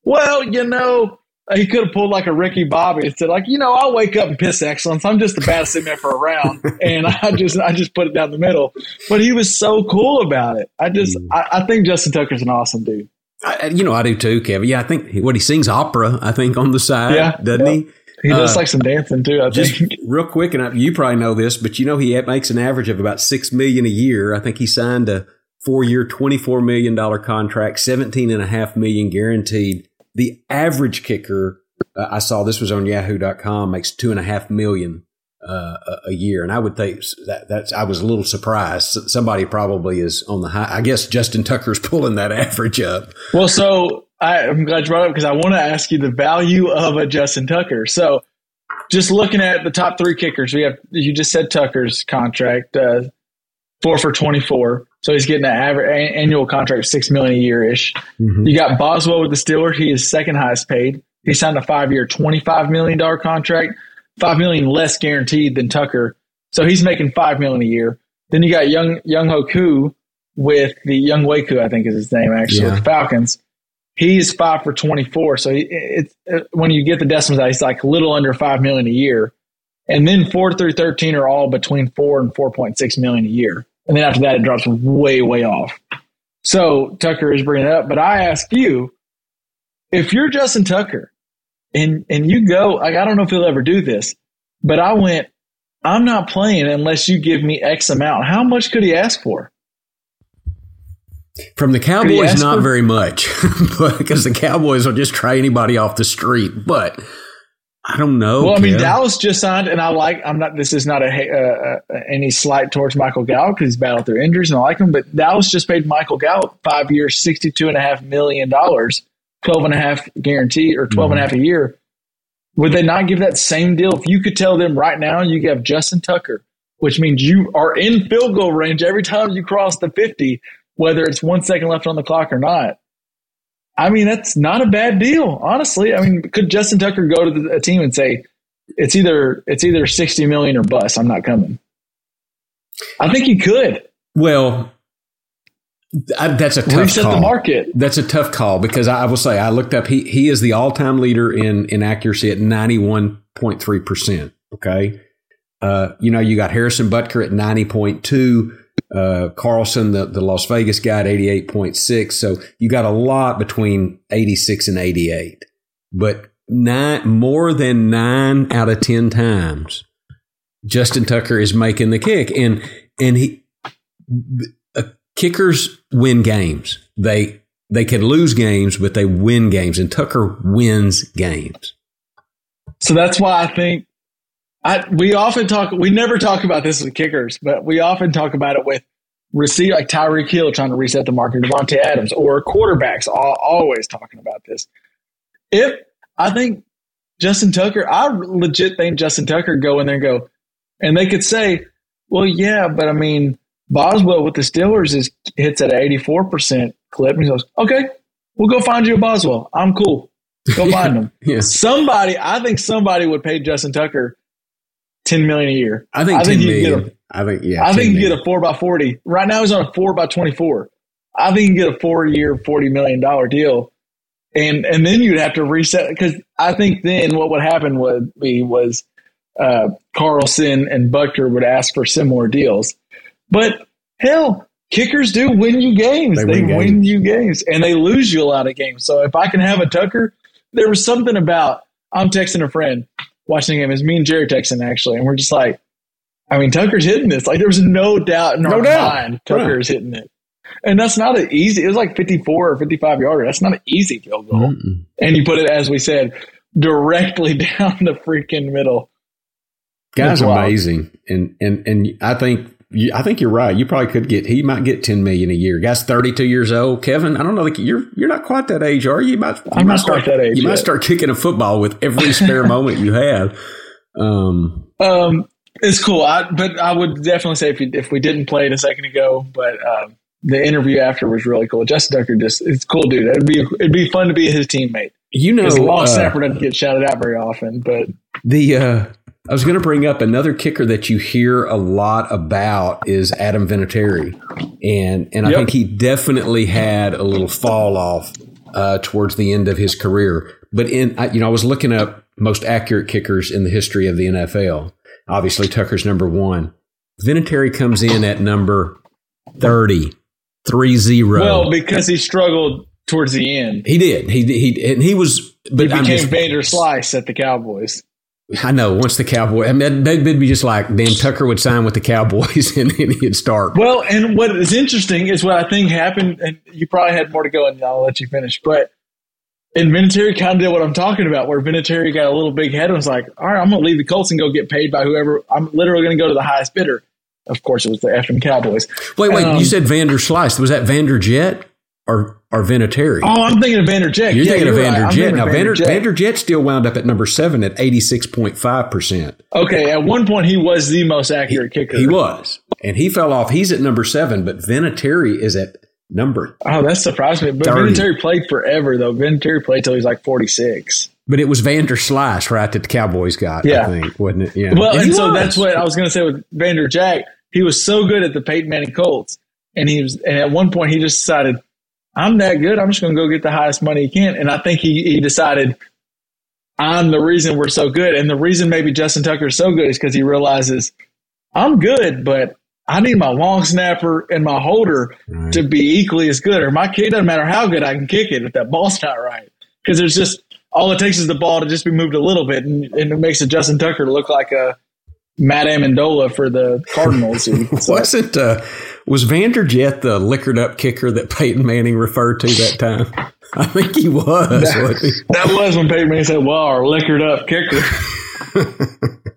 [SPEAKER 5] "Well, you know." He could have pulled like a Ricky Bobby and said, like, you know, I'll wake up and piss excellence. I'm just the baddest in there for a round. And I just I just put it down the middle. But he was so cool about it. I just I, I think Justin Tucker's an awesome dude.
[SPEAKER 6] I, you know, I do too, Kevin. Yeah, I think he- what he sings opera, I think, on the side,
[SPEAKER 5] Yeah,
[SPEAKER 6] doesn't
[SPEAKER 5] yeah.
[SPEAKER 6] he?
[SPEAKER 5] He does
[SPEAKER 6] Uh,
[SPEAKER 5] like some dancing too, I
[SPEAKER 6] Just
[SPEAKER 5] think.
[SPEAKER 6] real quick, and I, you probably know this, but you know he makes an average of about six million a year. I think he signed a four-year, twenty-four million dollar contract, seventeen and a half million guaranteed. The average kicker, uh, I saw this was on Yahoo.com, makes two and a half million uh, a, year, and I would think that that's. I was a little surprised. Somebody probably is on the high. I guess Justin Tucker's pulling that average up.
[SPEAKER 5] Well, so I, I'm glad you brought it up because I want to ask you the value of a Justin Tucker. So just looking at the top three kickers, we have you just said Tucker's contract. Uh, four for 24. So he's getting an average annual contract of six million a year ish. Mm-hmm. You got Boswell with the Steelers. He is second highest paid. He signed a five year, $25 million contract, five million less guaranteed than Tucker. So he's making five million a year. Then you got Young Younghoe Koo with the young Koo, I think is his name actually, yeah. with the Falcons. He's five for 24. So he, it's it, when you get the decimals out, he's like a little under five million a year. And then four through 13 are all between four and 4.6 million a year. And then after that, it drops way, way off. So Tucker is bringing it up. But I ask you, if you're Justin Tucker and, and you go, like, I don't know if he'll ever do this, but I went, I'm not playing unless you give me X amount. How much could he ask for?
[SPEAKER 6] From the Cowboys, not for- very much, because the Cowboys will just try anybody off the street. But I don't know.
[SPEAKER 5] Well, I mean, Dallas just signed, and I like. I'm not. This is not a uh, uh, any slight towards Michael Gallup because he's battled through injuries, and I like him. But Dallas just paid Michael Gallup five years, sixty-two and a half million dollars, twelve and a half guarantee, or 12 mm-hmm. and a half a year. Would they not give that same deal if you could tell them right now you have Justin Tucker, which means you are in field goal range every time you cross the fifty, whether it's one second left on the clock or not? I mean, that's not a bad deal, honestly. I mean, could Justin Tucker go to the, a team and say, "It's either it's either sixty million or bust. I'm not coming." I think he could.
[SPEAKER 6] Well, I, that's a tough
[SPEAKER 5] Reset
[SPEAKER 6] call.
[SPEAKER 5] the market.
[SPEAKER 6] That's a tough call because I, I will say I looked up. He he is the all time leader in in accuracy at ninety one point three percent. Okay, uh, you know you got Harrison Butker at ninety point two. Uh, Carlson, the, the Las Vegas guy at 88.6. So you got a lot between 86 and 88. But nine, more than nine out of 10 times, Justin Tucker is making the kick. And, and he, uh, kickers win games. They, they can lose games, but they win games. And Tucker wins games.
[SPEAKER 5] So that's why I think I, we often talk, we never talk about this with kickers, but we often talk about it with receive like Tyreek Hill trying to reset the market, Davante Adams, or quarterbacks all, always talking about this. If I think Justin Tucker, I legit think Justin Tucker go in there and go, and they could say, well, yeah, but I mean, Boswell with the Steelers is hits at an 84% clip. And he goes, okay, we'll go find you a Boswell. I'm cool. Go find him.
[SPEAKER 6] yeah.
[SPEAKER 5] Somebody, I think somebody would pay Justin Tucker ten million a year.
[SPEAKER 6] I think, I think you get a, I think yeah.
[SPEAKER 5] I think you get a four by forty. Right now he's on a four by twenty four. I think you get a four year, forty million dollar deal, and and then you'd have to reset because I think then what would happen would be was uh, Carlson and Butker would ask for similar deals, but hell, kickers do win you games. They, they win, win games. you games, and they lose you a lot of games. So if I can have a Tucker, there was something about I'm texting a friend watching him as me and Jerry Texan actually, and we're just like, I mean, Tucker's hitting this. Like there was no doubt in no our doubt. mind Tucker's right. hitting it. And that's not an easy. It was like fifty-four or fifty-five yarder. That's not an easy field goal. Mm-mm. And you put it, as we said, directly down the freaking middle.
[SPEAKER 6] Guy's amazing, and and and I think I think you're right. You probably could get. He might get ten million a year. Guy's thirty two years old. Kevin, I don't know. Like you're you're not quite that age, are you? You might. You
[SPEAKER 5] I'm
[SPEAKER 6] might
[SPEAKER 5] start that age.
[SPEAKER 6] You yet. might start kicking a football with every spare moment you have. Um,
[SPEAKER 5] um, it's cool. I, but I would definitely say if you, if we didn't play it a second ago, but um, the interview after was really cool. Justin Tucker just it's cool, dude. It'd be it'd be fun to be his teammate.
[SPEAKER 6] You know,
[SPEAKER 5] long uh, snapper doesn't get shouted out very often, but
[SPEAKER 6] the. Uh, I was going to bring up another kicker that you hear a lot about is Adam Vinatieri, and and I yep. think he definitely had a little fall off uh, towards the end of his career. But in you know, I was looking up most accurate kickers in the history of the NFL. Obviously, Tucker's number one. Vinatieri comes in at number 30, 3 0.
[SPEAKER 5] Well, because he struggled towards the end.
[SPEAKER 6] He did. He he and he was.
[SPEAKER 5] But he became just, Vander Slice at the Cowboys.
[SPEAKER 6] I know. Once the Cowboys, I mean, they'd be just like then Tucker would sign with the Cowboys and then he'd start.
[SPEAKER 5] Well, and what is interesting is what I think happened, and you probably had more to go, and I'll let you finish. But and Vinatieri kind of did what I'm talking about, where Vinatieri got a little big head and was like, "All right, I'm going to leave the Colts and go get paid by whoever. I'm literally going to go to the highest bidder." Of course, it was the effing Cowboys.
[SPEAKER 6] Wait, wait, um, you said Vander Slice. Was that Vanderjagt? Or or Vinatieri.
[SPEAKER 5] Oh, I'm thinking of Vanderjagt.
[SPEAKER 6] You're
[SPEAKER 5] yeah,
[SPEAKER 6] thinking of
[SPEAKER 5] you're right. I'm
[SPEAKER 6] Vanderjagt.
[SPEAKER 5] thinking
[SPEAKER 6] Now,
[SPEAKER 5] of
[SPEAKER 6] Vander.
[SPEAKER 5] Vanderjagt
[SPEAKER 6] still wound up at number seven at 86.5%.
[SPEAKER 5] Okay, at one point he was the most accurate kicker.
[SPEAKER 6] He was. And he fell off. He's at number seven, but Vinatieri is at number.
[SPEAKER 5] Oh, that surprised me. But
[SPEAKER 6] 30.
[SPEAKER 5] Vinatieri played forever, though. Vinatieri played till he was like 46.
[SPEAKER 6] But it was Vander Slice, right, that the Cowboys got,
[SPEAKER 5] Yeah.
[SPEAKER 6] I think, wasn't it? Yeah.
[SPEAKER 5] Well, and,
[SPEAKER 6] he
[SPEAKER 5] so
[SPEAKER 6] was.
[SPEAKER 5] that's what I was going to say with Vanderjagt. He was so good at the Peyton Manning Colts, and he was. And at one point, he just decided, "I'm that good. I'm just going to go get the highest money he can." And I think he he decided, "I'm the reason we're so good." And the reason maybe Justin Tucker is so good is because he realizes, "I'm good, but." I need my long snapper and my holder
[SPEAKER 6] Right.
[SPEAKER 5] to be equally as good, or my kid doesn't matter how good I can kick it if that ball's not right. Because there's just all it takes is the ball to just be moved a little bit, and, and it makes a Justin Tucker look like a Matt Ammendola for the Cardinals. So-
[SPEAKER 6] Wasn't uh, was Vanderjagt the liquored up kicker that Peyton Manning referred to that time? I think he was. wasn't he?
[SPEAKER 5] that was when Peyton Manning said, "Wow, our liquored up kicker."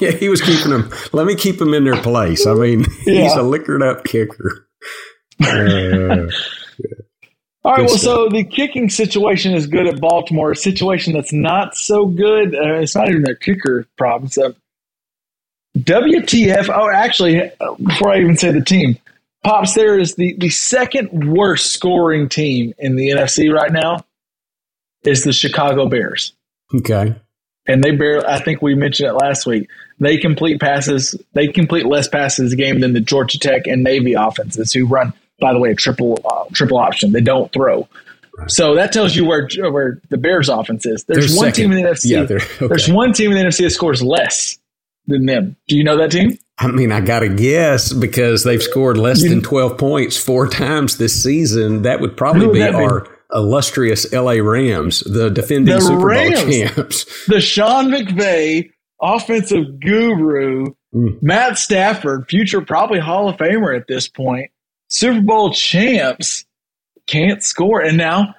[SPEAKER 6] Yeah, he was keeping them. Let me keep them in their place. I mean, he's a liquored up kicker. Uh,
[SPEAKER 5] All right,
[SPEAKER 6] Good
[SPEAKER 5] well,
[SPEAKER 6] stuff.
[SPEAKER 5] so the kicking situation is good at Baltimore. A situation that's not so good. Uh, it's not even their kicker problem. So WTF? Oh, actually, before I even say the team, Pops, there is the the second worst scoring team in the NFC right now is the Chicago Bears.
[SPEAKER 6] okay.
[SPEAKER 5] and they barely. I think we mentioned it last week. They complete passes. They complete less passes a game than the Georgia Tech and Navy offenses, who run, by the way, a triple uh, triple option. They don't throw. So that tells you where where the Bears' offense is. There's
[SPEAKER 6] They're
[SPEAKER 5] one
[SPEAKER 6] second.
[SPEAKER 5] team in the NFC.
[SPEAKER 6] Yeah, okay.
[SPEAKER 5] There's one team in the NFC that scores less than them. Do you know that team?
[SPEAKER 6] I mean, I got to guess because they've scored less than 12 points four times this season. That would probably
[SPEAKER 5] would
[SPEAKER 6] be
[SPEAKER 5] that be?
[SPEAKER 6] our illustrious LA Rams, the defending
[SPEAKER 5] The
[SPEAKER 6] Super Bowl champs.
[SPEAKER 5] The Sean McVay offensive guru,
[SPEAKER 6] Mm.
[SPEAKER 5] Matt Stafford, future probably Hall of Famer at this point, Super Bowl champs, can't score. And now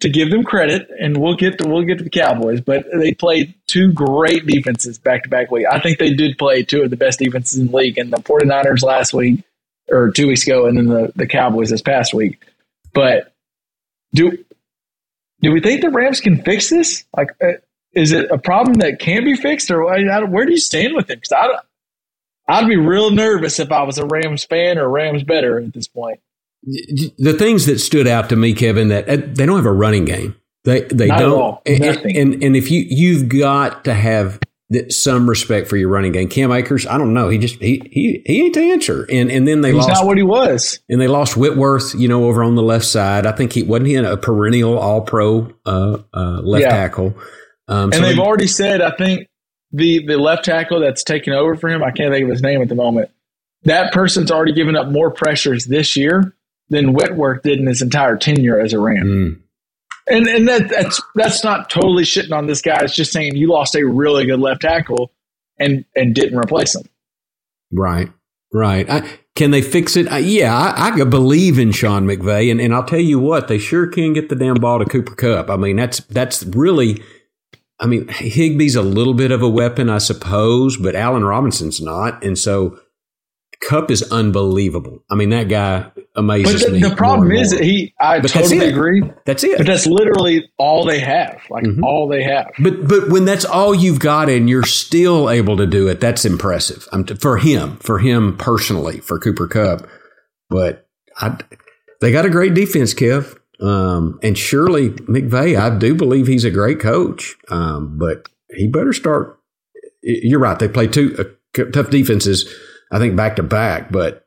[SPEAKER 5] to give them credit, and we'll get to we'll get to the Cowboys, but they played two great defenses back to back week. I think they did play two of the best defenses in the league, and the 49ers last week or two weeks ago, and then the, the Cowboys this past week. But do do we think the Rams can fix this? Like, uh, is it a problem that can be fixed, or where do you stand with it? Because I, I'd be real nervous if I was a Rams fan or Rams better at this point.
[SPEAKER 6] The things that stood out to me, Kevin, that uh, they don't have a running game. They they
[SPEAKER 5] Not
[SPEAKER 6] don't. And, and and if you you've got to have that some respect for your running game. Cam Akers, I don't know. He just he he he ain't the answer. And and then they
[SPEAKER 5] He's
[SPEAKER 6] lost
[SPEAKER 5] not what he was.
[SPEAKER 6] and they lost Whitworth, you know, over on the left side. I think he wasn't he a perennial All Pro uh, uh, left
[SPEAKER 5] Yeah.
[SPEAKER 6] tackle. Um,
[SPEAKER 5] And
[SPEAKER 6] so
[SPEAKER 5] they've
[SPEAKER 6] they-
[SPEAKER 5] already said, I think the the left tackle that's taken over for him, I can't think of his name at the moment. That person's already given up more pressures this year than Whitworth did in his entire tenure as a Ram.
[SPEAKER 6] Mm,
[SPEAKER 5] And and that, that's that's not totally shitting on this guy. It's just saying you lost a really good left tackle and and didn't replace him.
[SPEAKER 6] right, right. I, can they fix it? Uh, yeah, I, I believe in Sean McVay, and, and I'll tell you what, they sure can get the damn ball to Cooper Kupp. I mean, that's that's really. I mean, Higbee's a little bit of a weapon, I suppose, but Allen Robinson's not, and so Kupp is unbelievable. I mean, that guy
[SPEAKER 5] But
[SPEAKER 6] amazes
[SPEAKER 5] the,
[SPEAKER 6] me.
[SPEAKER 5] the problem is he I
[SPEAKER 6] But
[SPEAKER 5] totally agree.
[SPEAKER 6] that's it.
[SPEAKER 5] But that's literally all they have. Like
[SPEAKER 6] Mhm.
[SPEAKER 5] all they have.
[SPEAKER 6] But but when that's all you've got and you're still able to do it, that's impressive. Um, for him, for him personally, for Cooper Kupp. But I, they got a great defense, Kev. Um, and surely McVay, I do believe he's a great coach. Um, but he better start. You're right. They play two uh, tough defenses. I think back to back, but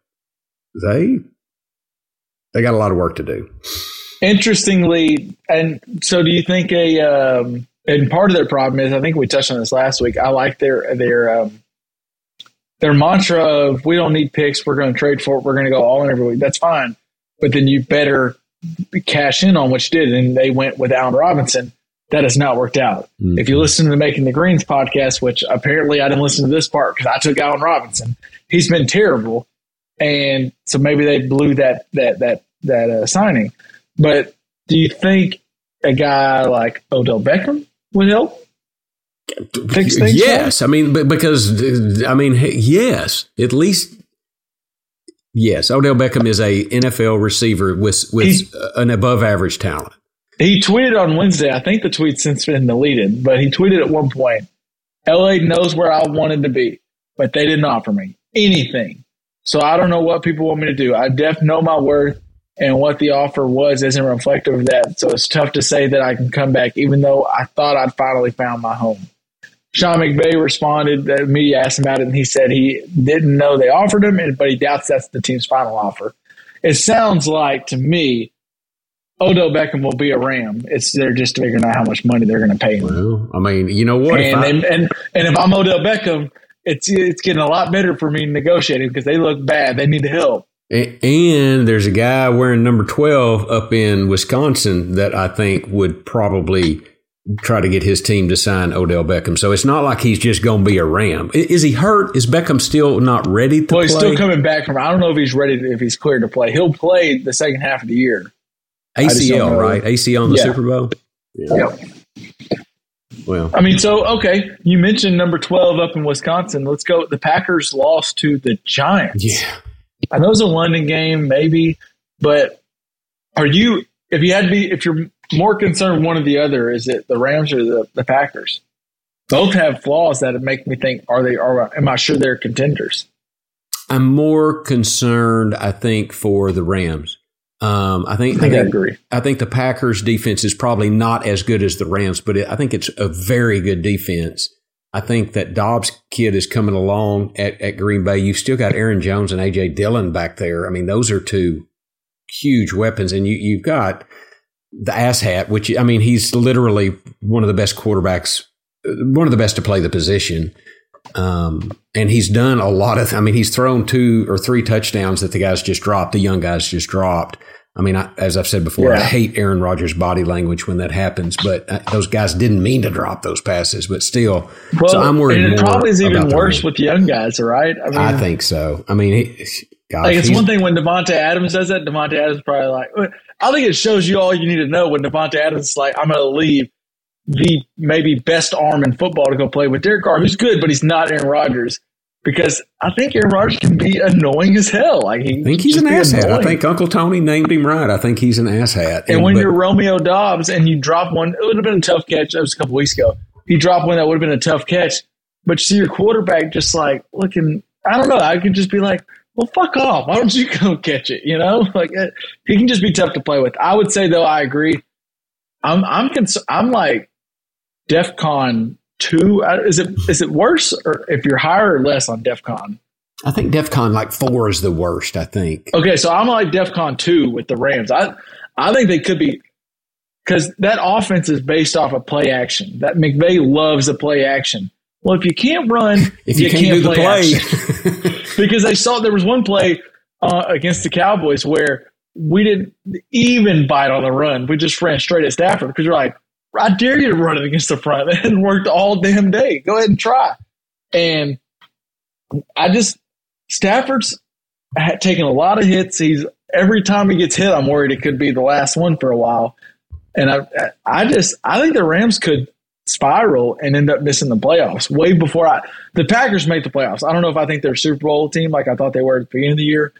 [SPEAKER 6] they they got a lot of work to do.
[SPEAKER 5] Interestingly, and so do you think a um, and part of their problem is I think we touched on this last week. I like their their um, their mantra of we don't need picks, we're going to trade for it, we're going to go all in every week. That's fine, but then you better cash in on what you did. And they went with Allen Robinson. That has not worked out. If you listen to the Making the Greens podcast, which apparently I didn't listen to this part because I took Allen Robinson, he's been terrible, and so maybe they blew that that that that uh, signing. But do you think a guy like Odell Beckham would help? Fix things
[SPEAKER 6] yes, I mean, because I mean, yes, at least Yes, Odell Beckham is a NFL receiver with with
[SPEAKER 5] He's-
[SPEAKER 6] an above average talent.
[SPEAKER 5] He tweeted on Wednesday. I think the tweet's since been deleted, but he tweeted at one point, LA knows where I wanted to be, but they didn't offer me anything. So I don't know what people want me to do. I def know my worth and what the offer was isn't reflective of that. So it's tough to say that I can come back, even though I thought I'd finally found my home. Sean McVay responded, the media asked him about it, and he said he didn't know they offered him, but he doubts that's the team's final offer. It sounds like to me, Odell Beckham will be a Ram. It's they're just figuring out how much money they're going to pay him.
[SPEAKER 6] Well, I mean, you know what?
[SPEAKER 5] And,
[SPEAKER 6] I-
[SPEAKER 5] and and and if I'm Odell Beckham, it's it's getting a lot better for me negotiating because they look bad. They need help.
[SPEAKER 6] A- And there's a guy wearing number 12 up in Wisconsin that I think would probably try to get his team to sign Odell Beckham. So it's not like he's just going to be a Ram. Is he hurt? Is Beckham still not ready to play?
[SPEAKER 5] Well, he's
[SPEAKER 6] play?
[SPEAKER 5] still coming back from. I don't know if he's ready. To, if he's cleared to play, he'll play the second half of the year. Just don't
[SPEAKER 6] ACL, right? ACL in the
[SPEAKER 5] Yeah.
[SPEAKER 6] Super Bowl?
[SPEAKER 5] Yep.
[SPEAKER 6] Well,
[SPEAKER 5] I mean, so okay, you mentioned number twelve up in Wisconsin. Let's go. The Packers lost to the Giants.
[SPEAKER 6] yeah.
[SPEAKER 5] I know it's a London game, maybe, but are you? If you had to be, if you're more concerned one or the other, is it the Rams or the, the Packers? Both have flaws that make me think: Are they? Are am I sure they're contenders?
[SPEAKER 6] I'm more concerned, I think, for the Rams. Um, I think
[SPEAKER 5] I think I agree.
[SPEAKER 6] I think the Packers defense is probably not as good as the Rams, but it, I think it's a very good defense. I think that Doubs kid is coming along at, at Green Bay. You've still got Aaron Jones and AJ Dillon back there. I mean, those are two huge weapons, and you you've got the ass hat, which I mean, he's literally one of the best quarterbacks, one of the best to play the position. Um, and he's done a lot of. I mean, he's thrown two or three touchdowns that the guys just dropped. The young guys just dropped. I mean, I, as I've said before, I hate Aaron Rodgers' body language when that happens. But uh, those guys didn't mean to drop those passes. But still,
[SPEAKER 5] Well,
[SPEAKER 6] so I'm worried.
[SPEAKER 5] and it
[SPEAKER 6] more
[SPEAKER 5] probably is even worse with young guys, right? I mean,
[SPEAKER 6] I think so. I mean, he, gosh,
[SPEAKER 5] like it's one thing when Davante Adams does that. Davante Adams is probably like, I think it shows you all you need to know when Davante Adams is like, I'm going to leave the maybe best arm in football to go play with Derek Carr, who's good, but he's not Aaron Rodgers. Because I think Aaron Rodgers can be annoying as hell. Like he
[SPEAKER 6] I think he's an asshat. I think Uncle Tony named him right. I think he's an asshat.
[SPEAKER 5] And when
[SPEAKER 6] but-
[SPEAKER 5] you're Romeo Doubs and you drop one, it would have been a tough catch. That was a couple weeks ago. He dropped one that would have been a tough catch, but you see your quarterback just like looking. I don't know. I could just be like, "Well, fuck off! Why don't you go catch it?" You know, like he can just be tough to play with. I would say though, I agree. I'm I'm cons- I'm like DefCon two. Uh, Is it is it worse or if you're higher or less on DEF CON?
[SPEAKER 6] I think DEF CON like four is the worst. I think.
[SPEAKER 5] Okay, so I'm like DEF CON two with the Rams. I I think they could be because that offense is based off of play action. That McVay loves the play action. Well, if you can't run,
[SPEAKER 6] If you, can't, do the play,
[SPEAKER 5] because they saw there was one play uh, against the Cowboys where we didn't even bite on the run. We just ran straight at Stafford because you're like, I dare you to run it against the front. It hadn't worked all damn day. Go ahead and try. And I just Stafford's taken a lot of hits. He's every time he gets hit, I'm worried it could be the last one for a while. And I, I just, I think the Rams could spiral and end up missing the playoffs way before I. The Packers make the playoffs. I don't know if I think they're a Super Bowl team like I thought they were at the beginning of the year,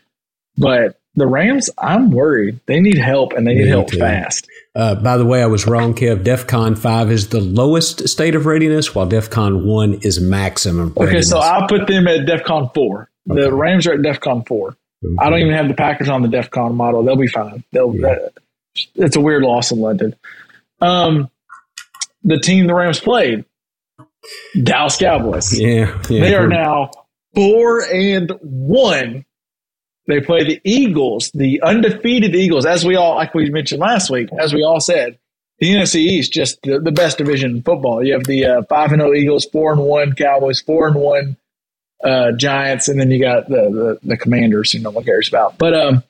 [SPEAKER 5] but the Rams, I'm worried. They need help and they need
[SPEAKER 6] Me
[SPEAKER 5] help
[SPEAKER 6] too.
[SPEAKER 5] fast.
[SPEAKER 6] Uh, by the way, I was wrong, Kev. DefCon five is the lowest state of readiness, while DefCon one is maximum.
[SPEAKER 5] Okay,
[SPEAKER 6] readiness.
[SPEAKER 5] so I'll put them at DEFCON four.
[SPEAKER 6] Okay.
[SPEAKER 5] The Rams are at DEFCON four. I don't even have the Packers on the DEFCON model. They'll be fine. They'll.
[SPEAKER 6] Yeah.
[SPEAKER 5] that- it's a weird loss in London. Um, the team the Rams played, Dallas Cowboys.
[SPEAKER 6] yeah, yeah,
[SPEAKER 5] They
[SPEAKER 6] we're-
[SPEAKER 5] now four and one. They play the Eagles, the undefeated Eagles, as we all like we mentioned last week, as we all said. The NFC East just the, the best division in football. You have the uh, five and zero Eagles, four and one Cowboys, four and one uh, Giants, and then you got the, the the Commanders, who no one cares about. But um,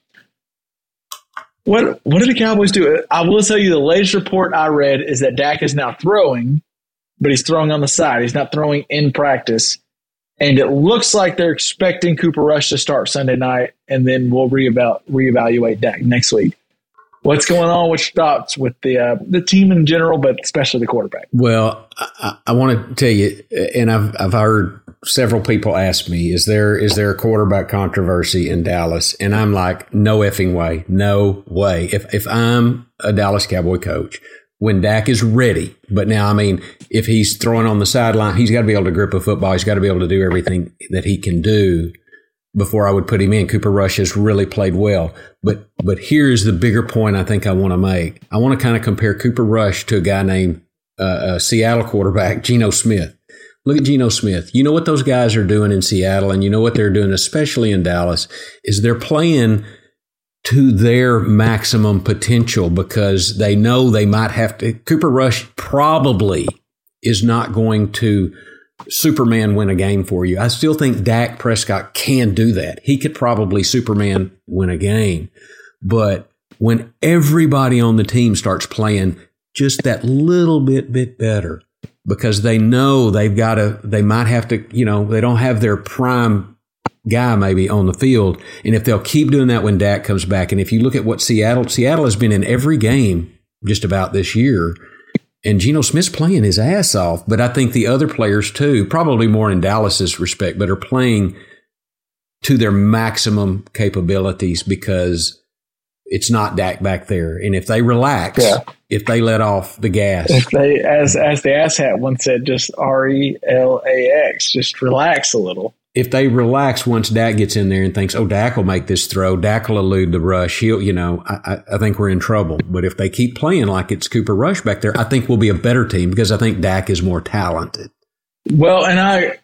[SPEAKER 5] what what did the Cowboys do? I will tell you the latest report I read is that Dak is now throwing, but he's throwing on the side. He's not throwing in practice. And it looks like they're expecting Cooper Rush to start Sunday night, and then we'll reeval- reevaluate Dak next week. What's going on? What's your thoughts with the uh, the team in general, but especially the quarterback?
[SPEAKER 6] Well, I, I want to tell you, and I've I've heard several people ask me, "Is there is there a quarterback controversy in Dallas?" And I'm like, "No effing way, no way." If if I'm a Dallas Cowboy coach, when Dak is ready, but now I mean, if he's throwing on the sideline, he's got to be able to grip a football. He's got to be able to do everything that he can do before I would put him in. Cooper Rush has really played well. But but here's the bigger point I think I want to make. I want to kind of compare Cooper Rush to a guy named uh, a Seattle quarterback, Geno Smith. Look at Geno Smith. You know what those guys are doing in Seattle, and you know what they're doing, especially in Dallas, is they're playing to their maximum potential because they know they might have to. Cooper Rush probably is not going to Superman win a game for you. I still think Dak Prescott can do that. He could probably Superman win a game. But when everybody on the team starts playing just that little bit bit better because they know they've got to they might have to, you know, they don't have their prime guy maybe on the field. And if they'll keep doing that when Dak comes back, and if you look at what Seattle Seattle has been in every game just about this year, and Geno Smith's playing his ass off. But I think the other players too, probably more in Dallas's respect, but are playing to their maximum capabilities because it's not Dak back there. And if they relax, yeah. if they let off the gas,
[SPEAKER 5] if they, as as the asshat once said, just R E L A X, just relax a little
[SPEAKER 6] if they relax once Dak gets in there and thinks, oh, Dak will make this throw, Dak will elude the rush, he'll, you know, I, I think we're in trouble. But if they keep playing like it's Cooper Rush back there, I think we'll be a better team because I think Dak is more talented.
[SPEAKER 5] Well, and I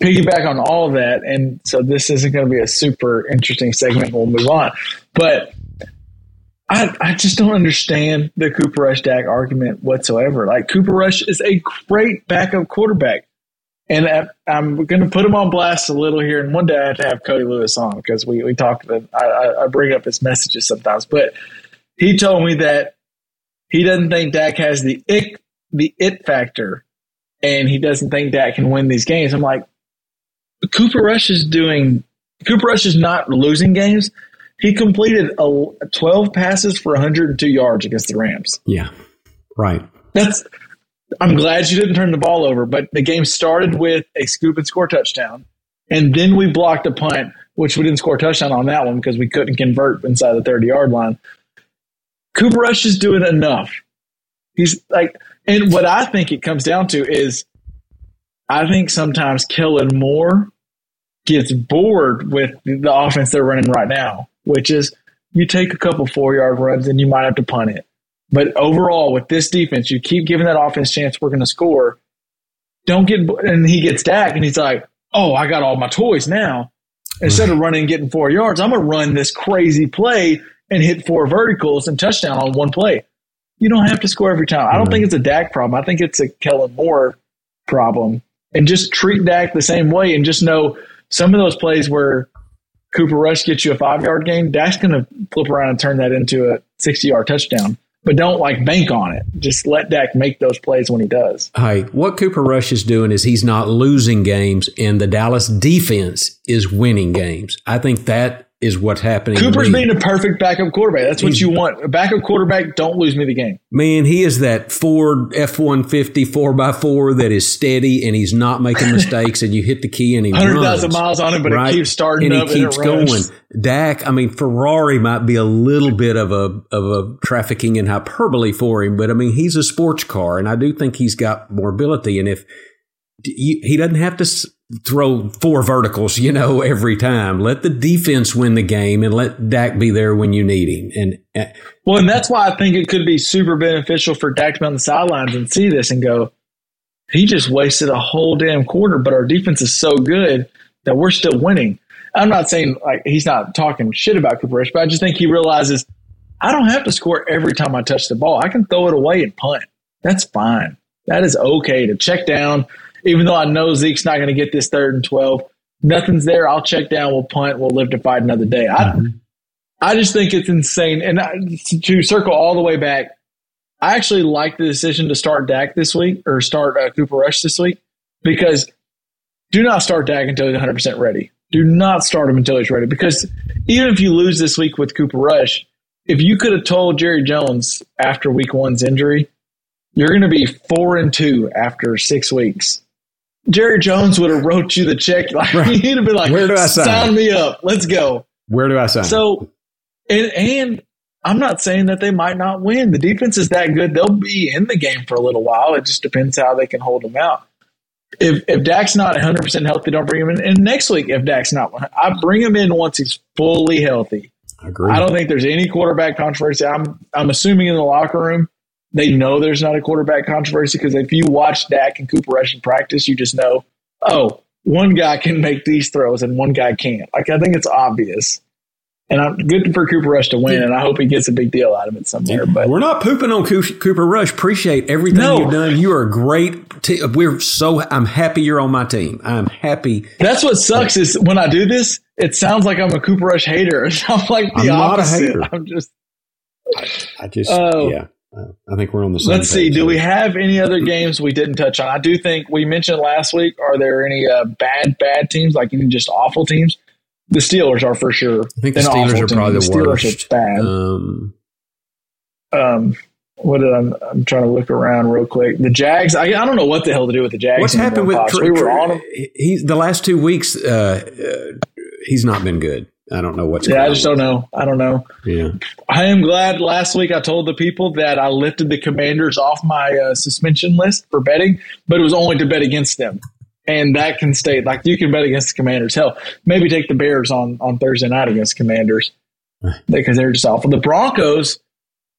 [SPEAKER 5] piggyback on all of that. And so this isn't going to be a super interesting segment. We'll move on. But I, I just don't understand the Cooper Rush Dak argument whatsoever. Like Cooper Rush is a great backup quarterback. And uh, I'm going to put him on blast a little here. And one day I have to have Cody Lewis on because we, we talked, I, I bring up his messages sometimes. But he told me that he doesn't think Dak has the it, the it factor and he doesn't think Dak can win these games. I'm like, Cooper Rush is doing, Cooper Rush is not losing games. He completed a, 12 passes for 102 yards against the Rams.
[SPEAKER 6] Yeah, right.
[SPEAKER 5] That's I'm glad you didn't turn the ball over, but the game started with a scoop and score touchdown. And then we blocked a punt, which we didn't score a touchdown on that one because we couldn't convert inside the 30 yard line. Cooper Rush is doing enough. He's like, and what I think it comes down to is I think sometimes Kellen Moore gets bored with the offense they're running right now, which is you take a couple four yard runs and you might have to punt it. But overall, with this defense, you keep giving that offense chance. We're going to score. Don't get and he gets Dak and he's like, "Oh, I got all my toys now." Instead of running and getting four yards, I'm going to run this crazy play and hit four verticals and touchdown on one play. You don't have to score every time. I don't think it's a Dak problem. I think it's a Kellen Moore problem. And just treat Dak the same way and just know some of those plays where Cooper Rush gets you a five yard game, Dak's going to flip around and turn that into a 60 yard touchdown but don't like bank on it. Just let Dak make those plays when he does.
[SPEAKER 6] Hey, what Cooper Rush is doing is he's not losing games, and the Dallas defense is winning games. I think that is what's happening.
[SPEAKER 5] Cooper's being a perfect backup quarterback. That's what He's, you want. A backup quarterback, don't lose me the game.
[SPEAKER 6] Man, he is that Ford F 150 4x4 that is steady and he's not making mistakes and you hit the key and he 100,000
[SPEAKER 5] miles on him, but right? it keeps starting
[SPEAKER 6] and he keeps going. Dak, I mean, Ferrari might be a little bit of a, of a trafficking in hyperbole for him, but I mean, he's a sports car and I do think he's got more ability. And if he doesn't have to throw four verticals, you know, every time. Let the defense win the game and let Dak be there when you need him. And
[SPEAKER 5] uh, well, and that's why I think it could be super beneficial for Dak to be on the sidelines and see this and go, he just wasted a whole damn quarter, but our defense is so good that we're still winning. I'm not saying like he's not talking shit about Cooper Rush, but I just think he realizes I don't have to score every time I touch the ball. I can throw it away and punt. That's fine. That is okay to check down even though I know Zeke's not going to get this third and 12, nothing's there. I'll check down. We'll punt. We'll live to fight another day. I, mm-hmm. I just think it's insane. And I, to circle all the way back, I actually like the decision to start Dak this week or start uh, Cooper Rush this week because do not start Dak until he's 100% ready. Do not start him until he's ready because even if you lose this week with Cooper Rush, if you could have told Jerry Jones after week one's injury, you're going to be four and two after six weeks. Jerry Jones would have wrote you the check. Like,
[SPEAKER 6] Right.
[SPEAKER 5] He'd have been like,
[SPEAKER 6] Where do I sign?
[SPEAKER 5] sign me up. Let's go.
[SPEAKER 6] Where do I sign?
[SPEAKER 5] So, and, and I'm not saying that they might not win. The defense is that good; they'll be in the game for a little while. It just depends how they can hold them out. If if Dak's not 100 percent healthy, don't bring him in. And next week, if Dak's not, I bring him in once he's fully healthy.
[SPEAKER 6] I agree.
[SPEAKER 5] I don't think there's any quarterback controversy. I'm I'm assuming in the locker room they know there's not a quarterback controversy because if you watch Dak and Cooper Rush in practice, you just know, oh, one guy can make these throws and one guy can't. Like I think it's obvious. And I'm good for Cooper Rush to win, and I hope he gets a big deal out of it somewhere. But
[SPEAKER 6] We're not pooping on Cooper Rush. Appreciate everything
[SPEAKER 5] No.
[SPEAKER 6] you've done. You are a great. We're so. I'm happy you're on my team. I'm happy.
[SPEAKER 5] that's what sucks is when I do this, it sounds like I'm a Cooper Rush hater. I'm like the
[SPEAKER 6] I'm
[SPEAKER 5] opposite. I'm just
[SPEAKER 6] I just.
[SPEAKER 5] Oh.
[SPEAKER 6] yeah. I think we're on the same.
[SPEAKER 5] Let's see. Do
[SPEAKER 6] here.
[SPEAKER 5] we have any other games we didn't touch on? I do think we mentioned last week. Are there any uh, bad, bad teams, like any just awful teams? The Steelers are for sure.
[SPEAKER 6] I think the Steelers are
[SPEAKER 5] team.
[SPEAKER 6] probably the,
[SPEAKER 5] Steelers
[SPEAKER 6] worst.
[SPEAKER 5] are bad.
[SPEAKER 6] Um,
[SPEAKER 5] um, what did I'm, I'm trying to look around real quick. The Jags. I, I don't know what the hell to do with the Jags.
[SPEAKER 6] what's happened with? Tr-
[SPEAKER 5] we were on them.
[SPEAKER 6] He's the last two weeks. Uh, uh, he's not been good. I don't know what's.
[SPEAKER 5] Yeah, I just
[SPEAKER 6] on.
[SPEAKER 5] don't know. I don't know.
[SPEAKER 6] Yeah.
[SPEAKER 5] I am glad last week I told the people that I lifted the Commanders off my uh, suspension list for betting, but it was only to bet against them. And that can stay like you can bet against the Commanders. Hell, maybe take the Bears on on Thursday night against Commanders because they're just awful. The Broncos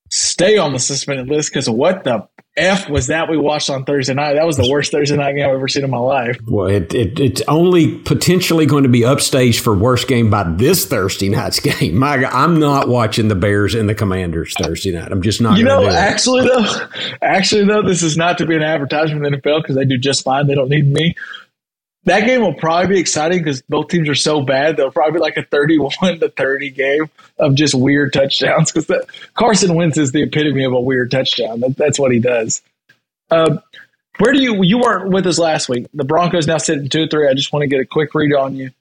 [SPEAKER 5] stay on the suspended list because what the f was that we watched on Thursday night? That was the worst Thursday night game I've ever seen in my life.
[SPEAKER 6] Well, it, it it's only potentially going to be upstaged for worst game by this Thursday night's game. My, God, I'm not watching the Bears and the Commanders Thursday night. I'm just not.
[SPEAKER 5] You know, actually though, actually though, this is not to be an advertisement of the NFL because they do just fine. They don't need me. That game will probably be exciting because both teams are so bad. They'll probably be like a thirty-one to thirty game of just weird touchdowns. Because Carson Wentz is the epitome of a weird touchdown. That, that's what he does. Uh, where do you you weren't with us last week? The Broncos now sitting two three. I just want to get a quick read on you.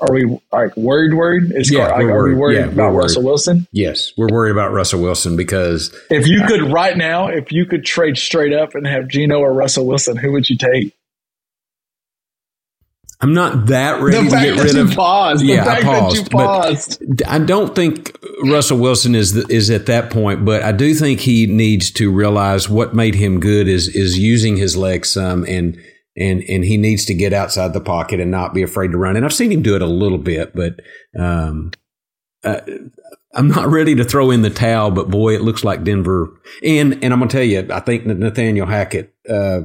[SPEAKER 5] Are we like worried? Worried? Is
[SPEAKER 6] Yeah,
[SPEAKER 5] Car- are we
[SPEAKER 6] worried.
[SPEAKER 5] worried
[SPEAKER 6] Yeah,
[SPEAKER 5] about
[SPEAKER 6] we're
[SPEAKER 5] Russell. Wilson?
[SPEAKER 6] yes, we're worried about Russell Wilson because
[SPEAKER 5] If you could right now, if you could trade straight up and have Geno or Russell Wilson, who would you take?
[SPEAKER 6] I'm not that ready
[SPEAKER 5] the
[SPEAKER 6] to get rid of.
[SPEAKER 5] paused.
[SPEAKER 6] Yeah, I paused,
[SPEAKER 5] you
[SPEAKER 6] but- I don't think Russell Wilson is the, is at that point, but I do think he needs to realize what made him good is is using his legs some and and and he needs to get outside the pocket and not be afraid to run. And I've seen him do it a little bit, but um, uh, I'm not ready to throw in the towel. But boy, it looks like Denver. And and I'm gonna tell you, I think Nathaniel Hackett. Uh,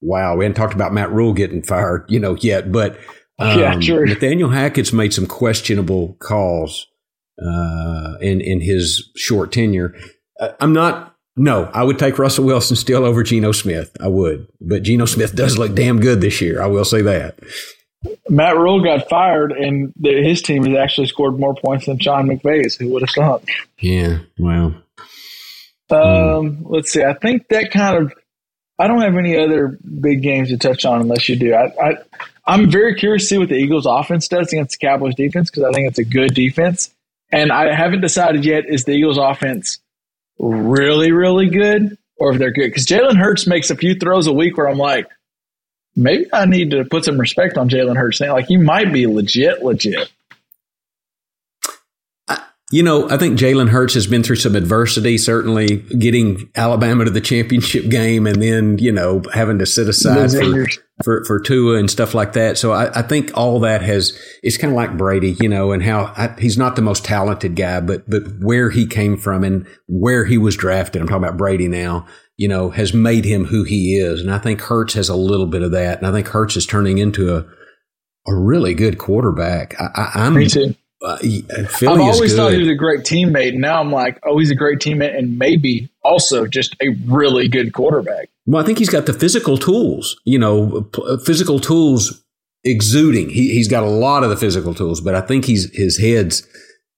[SPEAKER 6] wow, we hadn't talked about Matt Rhule getting fired, you know, yet, but.
[SPEAKER 5] Yeah,
[SPEAKER 6] um,
[SPEAKER 5] true.
[SPEAKER 6] Nathaniel Hackett's made some questionable calls uh, in in his short tenure. Uh, I'm not. No, I would take Russell Wilson still over Geno Smith. I would, but Geno Smith does look damn good this year. I will say that.
[SPEAKER 5] Matt Rhule got fired, and the, his team has actually scored more points than Sean McVay's. Who would have thought?
[SPEAKER 6] Yeah. Well.
[SPEAKER 5] Um, let's see. I think that kind of. I don't have any other big games to touch on unless you do. I, I I'm very curious to see what the Eagles' offense does against the Cowboys' defense because I think it's a good defense, and I haven't decided yet is the Eagles' offense really really good or if they're good because Jalen Hurts makes a few throws a week where I'm like, maybe I need to put some respect on Jalen Hurts. Like he might be legit, legit.
[SPEAKER 6] You know, I think Jalen Hurts has been through some adversity, certainly getting Alabama to the championship game and then, you know, having to sit aside for, for, for Tua and stuff like that. So I, I think all that has, it's kind of like Brady, you know, and how I, he's not the most talented guy, but, but where he came from and where he was drafted. I'm talking about Brady now, you know, has made him who he is. And I think Hurts has a little bit of that. And I think Hurts is turning into a, a really good quarterback. I, I, I'm,
[SPEAKER 5] Me too.
[SPEAKER 6] Uh,
[SPEAKER 5] I've
[SPEAKER 6] is
[SPEAKER 5] always thought he was a great teammate. and Now I'm like, oh, he's a great teammate and maybe also just a really good quarterback.
[SPEAKER 6] Well, I think he's got the physical tools, you know, p- uh, physical tools exuding. He, he's got a lot of the physical tools, but I think he's his head's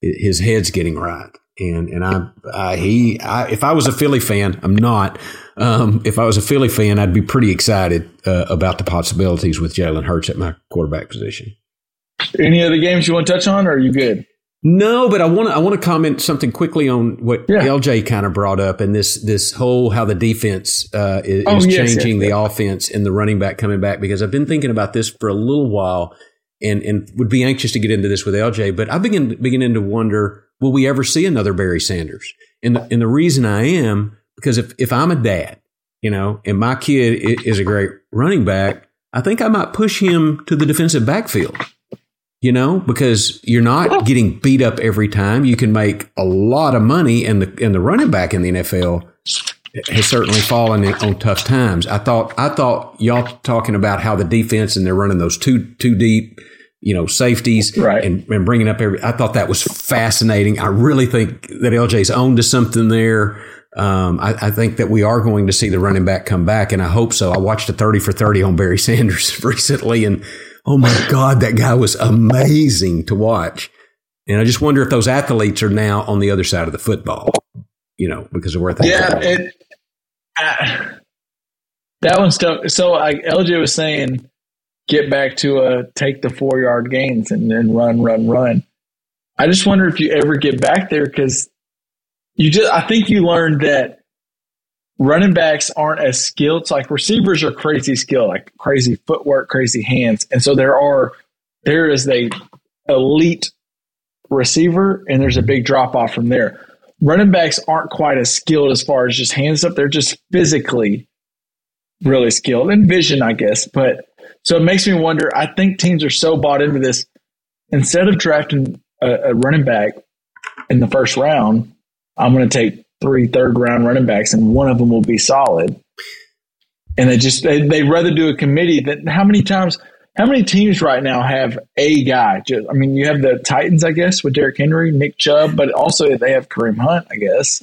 [SPEAKER 6] his head's getting right. And and I, I he I, if I was a Philly fan, I'm not. Um, if I was a Philly fan, I'd be pretty excited uh, about the possibilities with Jalen Hurts at my quarterback position.
[SPEAKER 5] Any other games you want to touch on, or are you good?
[SPEAKER 6] No, but I want to I want to comment something quickly on what
[SPEAKER 5] Yeah.
[SPEAKER 6] LJ kind of brought up and this this whole how the defense uh, is,
[SPEAKER 5] Oh,
[SPEAKER 6] is
[SPEAKER 5] yes,
[SPEAKER 6] changing
[SPEAKER 5] yes,
[SPEAKER 6] the offense and the running back coming back because I've been thinking about this for a little while and and would be anxious to get into this with LJ, but I begin beginning to wonder will we ever see another Barry Sanders? And the, and the reason I am because if if I'm a dad, you know, and my kid is a great running back, I think I might push him to the defensive backfield you know, because you're not getting beat up every time. You can make a lot of money, and the and the running back in the NFL has certainly fallen in, on tough times. I thought I thought y'all talking about how the defense and they're running those two two deep, you know, safeties
[SPEAKER 5] Right.
[SPEAKER 6] and, and bringing up every. I thought that was fascinating. I really think that LJ's owned to something there. Um, I, I think that we are going to see the running back come back, and I hope so. I watched a thirty for thirty on Barry Sanders recently, and oh my God, that guy was amazing to watch. And I just wonder if those athletes are now on the other side of the football, you know, because of where things
[SPEAKER 5] Yeah,
[SPEAKER 6] are.
[SPEAKER 5] it, uh, that one's tough. So I, LJ was saying, get back to a take the four yard gains and then run, run, run. I just wonder if you ever get back there because you just. I think you learned that running backs aren't as skilled. So like receivers are crazy skilled, like crazy footwork, crazy hands, and so there are there is a elite receiver, and there's a big drop off from there running backs aren't quite as skilled as far as just hands up. They're just physically really skilled and vision, I guess. But so it makes me wonder. I think teams are so bought into this. Instead of drafting a, a running back in the first round, I'm going to take three third round running backs, and one of them will be solid. And they just they they rather do a committee that how many times how many teams right now have a guy? Just, I mean, you have the Titans, I guess, with Derrick Henry, Nick Chubb, but also they have Kareem Hunt, I guess.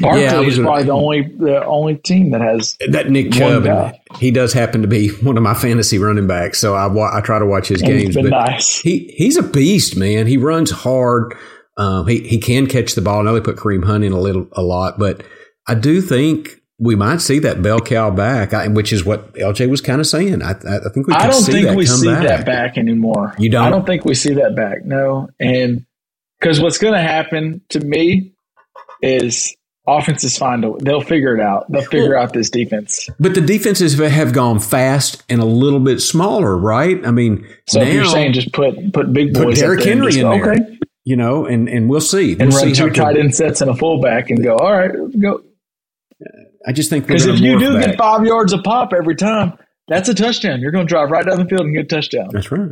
[SPEAKER 5] Barkley
[SPEAKER 6] Yeah, was
[SPEAKER 5] is probably the only the only team that has.
[SPEAKER 6] That Nick Chubb, he does happen to be one of my fantasy running backs, so I I try to watch his
[SPEAKER 5] and
[SPEAKER 6] games. But
[SPEAKER 5] nice.
[SPEAKER 6] he he's a beast, man. He runs hard. Um, he he can catch the ball. I know they put Kareem Hunt in a little a lot, but I do think we might see that bell cow back, I, which is what LJ was kind of saying. I I think we. Could
[SPEAKER 5] I don't
[SPEAKER 6] see
[SPEAKER 5] think
[SPEAKER 6] that
[SPEAKER 5] we see
[SPEAKER 6] back.
[SPEAKER 5] that back anymore.
[SPEAKER 6] You don't?
[SPEAKER 5] I don't think we see that back. No, and because what's going to happen to me is offenses find a, they'll figure it out. They'll figure out this defense.
[SPEAKER 6] But the defenses have gone fast and a little bit smaller, right? I mean,
[SPEAKER 5] So
[SPEAKER 6] now
[SPEAKER 5] if you're saying just put put big boys, up
[SPEAKER 6] Derrick Henry in there.
[SPEAKER 5] okay,
[SPEAKER 6] you know, and and we'll see.
[SPEAKER 5] and
[SPEAKER 6] we'll
[SPEAKER 5] run
[SPEAKER 6] see
[SPEAKER 5] two tight end sets and a fullback and go. All right, go.
[SPEAKER 6] I just think
[SPEAKER 5] Because if you do
[SPEAKER 6] back.
[SPEAKER 5] get five yards a pop every time, that's a touchdown. You're going to drive right down the field and get a touchdown.
[SPEAKER 6] That's right.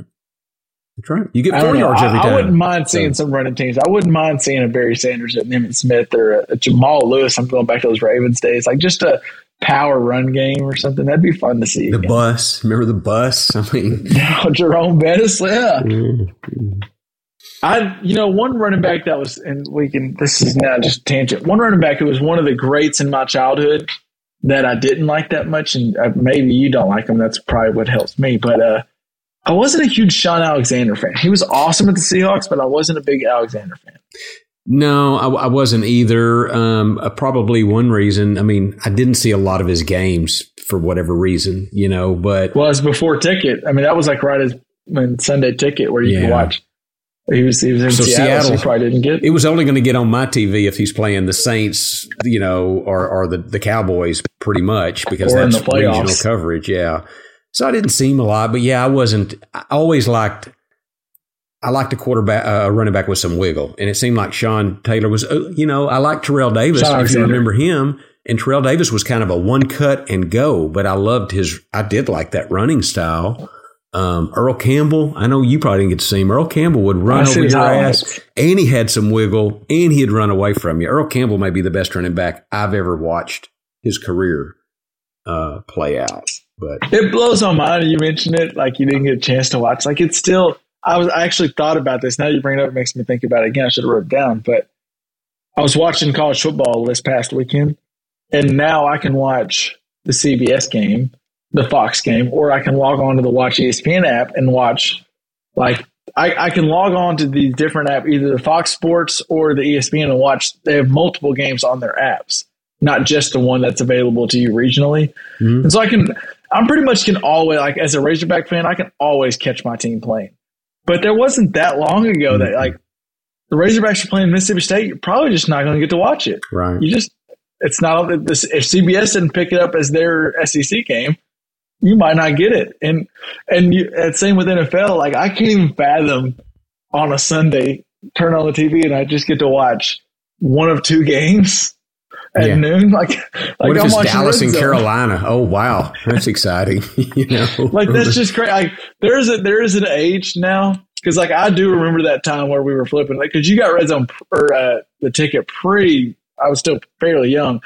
[SPEAKER 6] That's right. You get four
[SPEAKER 5] know.
[SPEAKER 6] yards every time.
[SPEAKER 5] I wouldn't mind seeing
[SPEAKER 6] So-
[SPEAKER 5] some running teams. I wouldn't mind seeing a Barry Sanders, a Emmitt Smith, or a, a Jamal Lewis. I'm going back to those Ravens days, like just a power run game or something. That'd be fun to see.
[SPEAKER 6] the
[SPEAKER 5] again.
[SPEAKER 6] bus. Remember the bus? I mean,
[SPEAKER 5] Jerome Bettis, yeah.
[SPEAKER 6] mm,
[SPEAKER 5] I, you know, one running back that was, and we can. This is now just a tangent. One running back who was one of the greats in my childhood that I didn't like that much, and uh, maybe you don't like him. That's probably what helps me. But uh, I wasn't a huge Shaun Alexander fan. He was awesome at the Seahawks, but I wasn't a big Alexander fan.
[SPEAKER 6] no, I, I wasn't either. Um, uh, probably one reason. I mean, I didn't see a lot of his games for whatever reason, you know. But
[SPEAKER 5] was before Ticket. I mean, that was like right as when Sunday Ticket, where you
[SPEAKER 6] Yeah.
[SPEAKER 5] could watch. He was he was in
[SPEAKER 6] So
[SPEAKER 5] Seattle, so
[SPEAKER 6] Seattle-
[SPEAKER 5] he probably didn't get.
[SPEAKER 6] it was only going to get on my TV if he's playing the Saints, you know, or, or the, the Cowboys, pretty much because
[SPEAKER 5] Or
[SPEAKER 6] that's
[SPEAKER 5] the
[SPEAKER 6] regional coverage. Yeah, so I didn't see him a lot, but yeah, I wasn't. I always liked. I liked a quarterback, uh, a running back with some wiggle, and it seemed like Sean Taylor was. Uh, you know, I like Terrell Davis.
[SPEAKER 5] Sean
[SPEAKER 6] if you remember him, and Terrell Davis was kind of a one cut and go, but I loved his. I did like that running style. Um, Earl Campbell, I know you probably didn't get to see him. Earl Campbell would run
[SPEAKER 5] I
[SPEAKER 6] over your ass, and he had some wiggle, and he'd run away from you. Earl Campbell may be the best running back I've ever watched his career uh, play out. But
[SPEAKER 5] It blows my mind. You mentioned it, like you didn't get a chance to watch. Like it's still. I was. I actually thought about this. Now you bring it up, it makes me think about it again. I should have wrote it down, but I was watching college football this past weekend, and now I can watch the CBS game, the Fox game, or I can log on to the Watch ESPN app and watch. Like I, I can log on to these different app, either the Fox Sports or the ESPN, and watch. They have multiple games on their apps, not just the one that's available to you regionally. Mm-hmm. And so I can, I'm pretty much can always like as a Razorback fan, I can always catch my team playing. But there wasn't that long ago that mm-hmm. like the Razorbacks are playing Mississippi State, you're probably just not going to get to watch it.
[SPEAKER 6] Right.
[SPEAKER 5] You just it's not if CBS didn't pick it up as their SEC game, you might not get it. And and you and same with NFL. Like I can't even fathom on a Sunday turn on the TV and I just get to watch one of two games at
[SPEAKER 6] Yeah.
[SPEAKER 5] noon. Like like
[SPEAKER 6] what if
[SPEAKER 5] I'm
[SPEAKER 6] it's
[SPEAKER 5] watching
[SPEAKER 6] Dallas and Carolina? Oh wow, that's exciting. you know,
[SPEAKER 5] Like that's just crazy. Like there is a there is an age now because like I do remember that time where we were flipping like because you got red zone or uh, the ticket pre. I was still fairly young,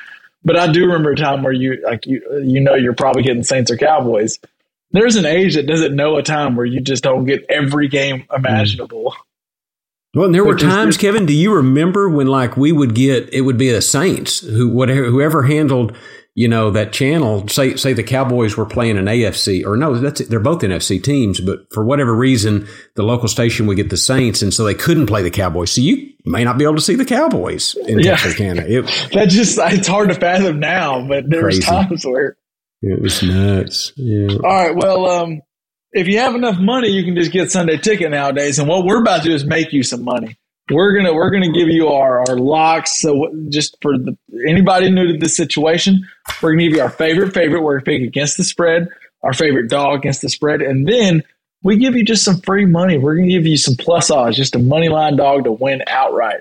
[SPEAKER 5] but I do remember a time where you like you you know you're probably getting Saints or Cowboys. There's an age that doesn't know a time where you just don't get every game imaginable.
[SPEAKER 6] Well, and there were times, Kevin. Do you remember when, like, we would get it would be the Saints who whatever whoever handled, you know, that channel. Say say the Cowboys were playing an AFC or no, that's they're both NFC teams, but for whatever reason, the local station would get the Saints, and so they couldn't play the Cowboys. So you may not be able to see the Cowboys in
[SPEAKER 5] Yeah.
[SPEAKER 6] Texarkana. It,
[SPEAKER 5] That just it's hard to fathom now, but there's
[SPEAKER 6] Crazy.
[SPEAKER 5] times where
[SPEAKER 6] it was nuts. Yeah.
[SPEAKER 5] All right. Well, um, if you have enough money, you can just get Sunday ticket nowadays. And what we're about to do is make you some money. We're gonna we're gonna give you our our locks. So just for the, anybody new to this situation, we're gonna give you our favorite favorite. We're pick against the spread, our favorite dog against the spread, and then we give you just some free money. We're gonna give you some plus odds, just a money line dog to win outright.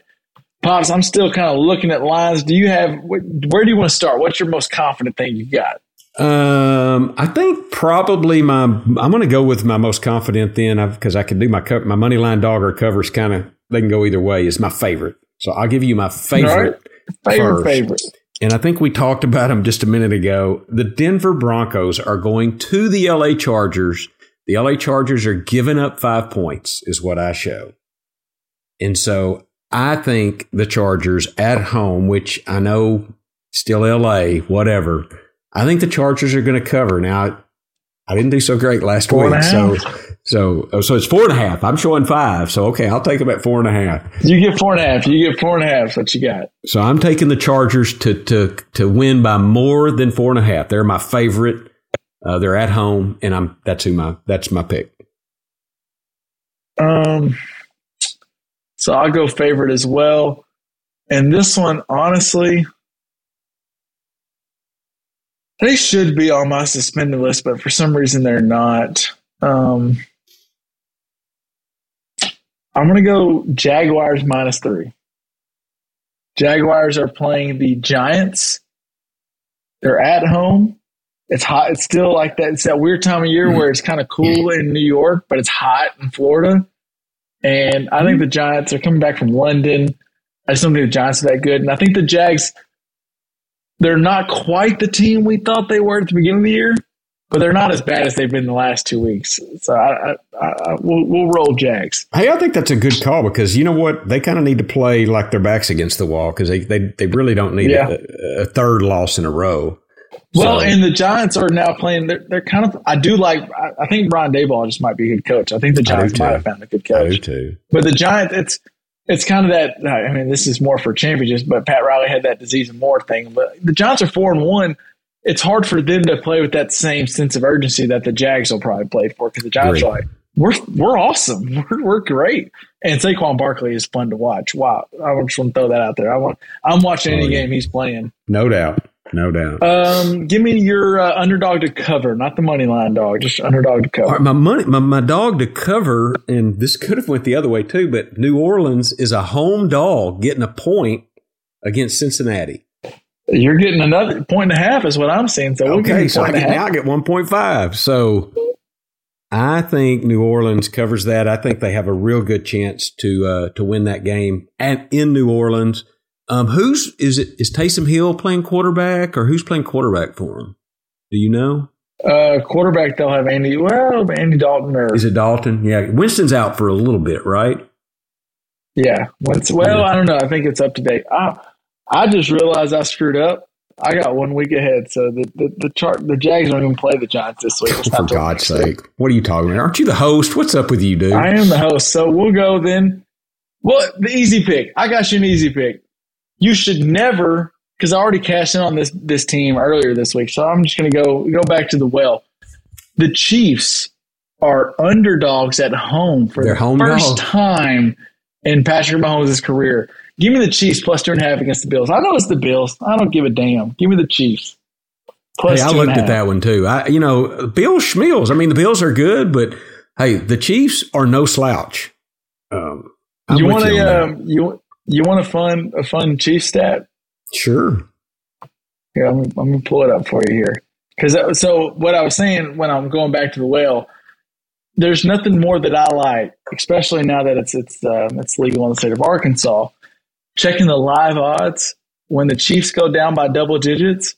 [SPEAKER 5] Pops, I'm still kind of looking at lines. Do you have where do you want to start? What's your most confident thing you got?
[SPEAKER 6] Um, I think probably my I'm going to go with my most confident then because I can do my co- my money line dog or covers kind of they can go either way. Is my favorite, so I'll give you my favorite.
[SPEAKER 5] Favorite
[SPEAKER 6] First.
[SPEAKER 5] favorite.
[SPEAKER 6] And I think we talked about them just a minute ago. The Denver Broncos are going to the LA Chargers. The LA Chargers are giving up five points, is what I show. And so I think the Chargers at home, which I know still LA, whatever. I think the Chargers are going to cover. Now, I didn't do so great last
[SPEAKER 5] Four
[SPEAKER 6] week. So, so, oh, so it's four and a half. I'm showing five. So, okay, I'll take them at four and a half.
[SPEAKER 5] You get four and a half. You get four and a half. What you got.
[SPEAKER 6] So I'm taking the Chargers to to to win by more than four and a half. They're my favorite. Uh, they're at home, and I'm that's who my that's my pick.
[SPEAKER 5] Um, so I'll go favorite as well. And this one, honestly, they should be on my suspended list, but for some reason they're not. Um, I'm going to go Jaguars minus three. Jaguars are playing the Giants. They're at home. It's hot. It's still like that. It's that weird time of year where it's kind of cool in New York, but it's hot in Florida. And I think the Giants are coming back from London. I just don't think the Giants are that good. And I think the Jags, they're not quite the team we thought they were at the beginning of the year, but they're not as bad as they've been the last two weeks. So I, I, I, we'll, we'll roll Jags.
[SPEAKER 6] Hey, I think that's a good call because you know what? They kind of need to play like their backs against the wall because they, they they really don't need
[SPEAKER 5] Yeah.
[SPEAKER 6] a, a third loss in a row.
[SPEAKER 5] Well,
[SPEAKER 6] So-
[SPEAKER 5] and the Giants are now playing. They're, they're kind of. I do like. I, I think Brian Daboll just might be a good coach. I think the Giants might have found a good
[SPEAKER 6] I do
[SPEAKER 5] coach.
[SPEAKER 6] too.
[SPEAKER 5] But the Giants, it's it's kind of that. I mean, this is more for championships. But Pat Riley had that disease and more thing. But the Giants are four and one. It's hard for them to play with that same sense of urgency that the Jags will probably play for because the Giants
[SPEAKER 6] Agreed.
[SPEAKER 5] are like, we're we're awesome, we're, we're great, and Saquon Barkley is fun to watch. Wow, I just want to throw that out there. I want I'm watching any
[SPEAKER 6] Oh, yeah.
[SPEAKER 5] game he's playing.
[SPEAKER 6] No doubt. No doubt.
[SPEAKER 5] Um, give me your uh, underdog to cover, not the money line dog, just underdog to cover.
[SPEAKER 6] Right, my money, my, my dog to cover, and this could have went the other way too. But New Orleans is a home dog getting a point against Cincinnati.
[SPEAKER 5] You're getting another point and a half, is what I'm saying. So we'll
[SPEAKER 6] Okay, so I get, now. I get one point five. So I think New Orleans covers that. I think they have a real good chance to uh, to win that game at in New Orleans. Um, who's is it? Is Taysom Hill playing quarterback, or who's playing quarterback for him? Do you know?
[SPEAKER 5] Uh, quarterback, they'll have Andy. Well, Andy Dalton or
[SPEAKER 6] Is it Dalton? Yeah, Winston's out for a little bit, right?
[SPEAKER 5] yeah. What's, well, I don't know. I think it's up to date. I I just realized I screwed up. I got one week ahead, so the the, the chart the Jags don't even play the Giants this week. It's
[SPEAKER 6] For God's
[SPEAKER 5] next week.
[SPEAKER 6] sake, what are you talking about? Aren't you the host? What's up with you, dude?
[SPEAKER 5] I am the host, so we'll go then. Well, the easy pick. I got you an easy pick. You should never, because I already cashed in on this this team earlier this week. So I'm just going to go go back to the well. The Chiefs are underdogs at home for
[SPEAKER 6] They're
[SPEAKER 5] the
[SPEAKER 6] home
[SPEAKER 5] first
[SPEAKER 6] dog.
[SPEAKER 5] time in Patrick Mahomes' career. Give me the Chiefs plus two and a half against the Bills. I know it's the Bills. I don't give a damn. Give me the Chiefs.
[SPEAKER 6] Plus hey, I looked at that one too. I, you know, Bill Schmills. I mean, the Bills are good, but hey, the Chiefs are no slouch. Um,
[SPEAKER 5] you want to? um, you you want a fun a fun Chief stat?
[SPEAKER 6] Sure.
[SPEAKER 5] Here, I'm, I'm gonna pull it up for you here. Because so what I was saying when I'm going back to the whale, there's nothing more that I like, especially now that it's it's uh, it's legal in the state of Arkansas. Checking the live odds when the Chiefs go down by double digits.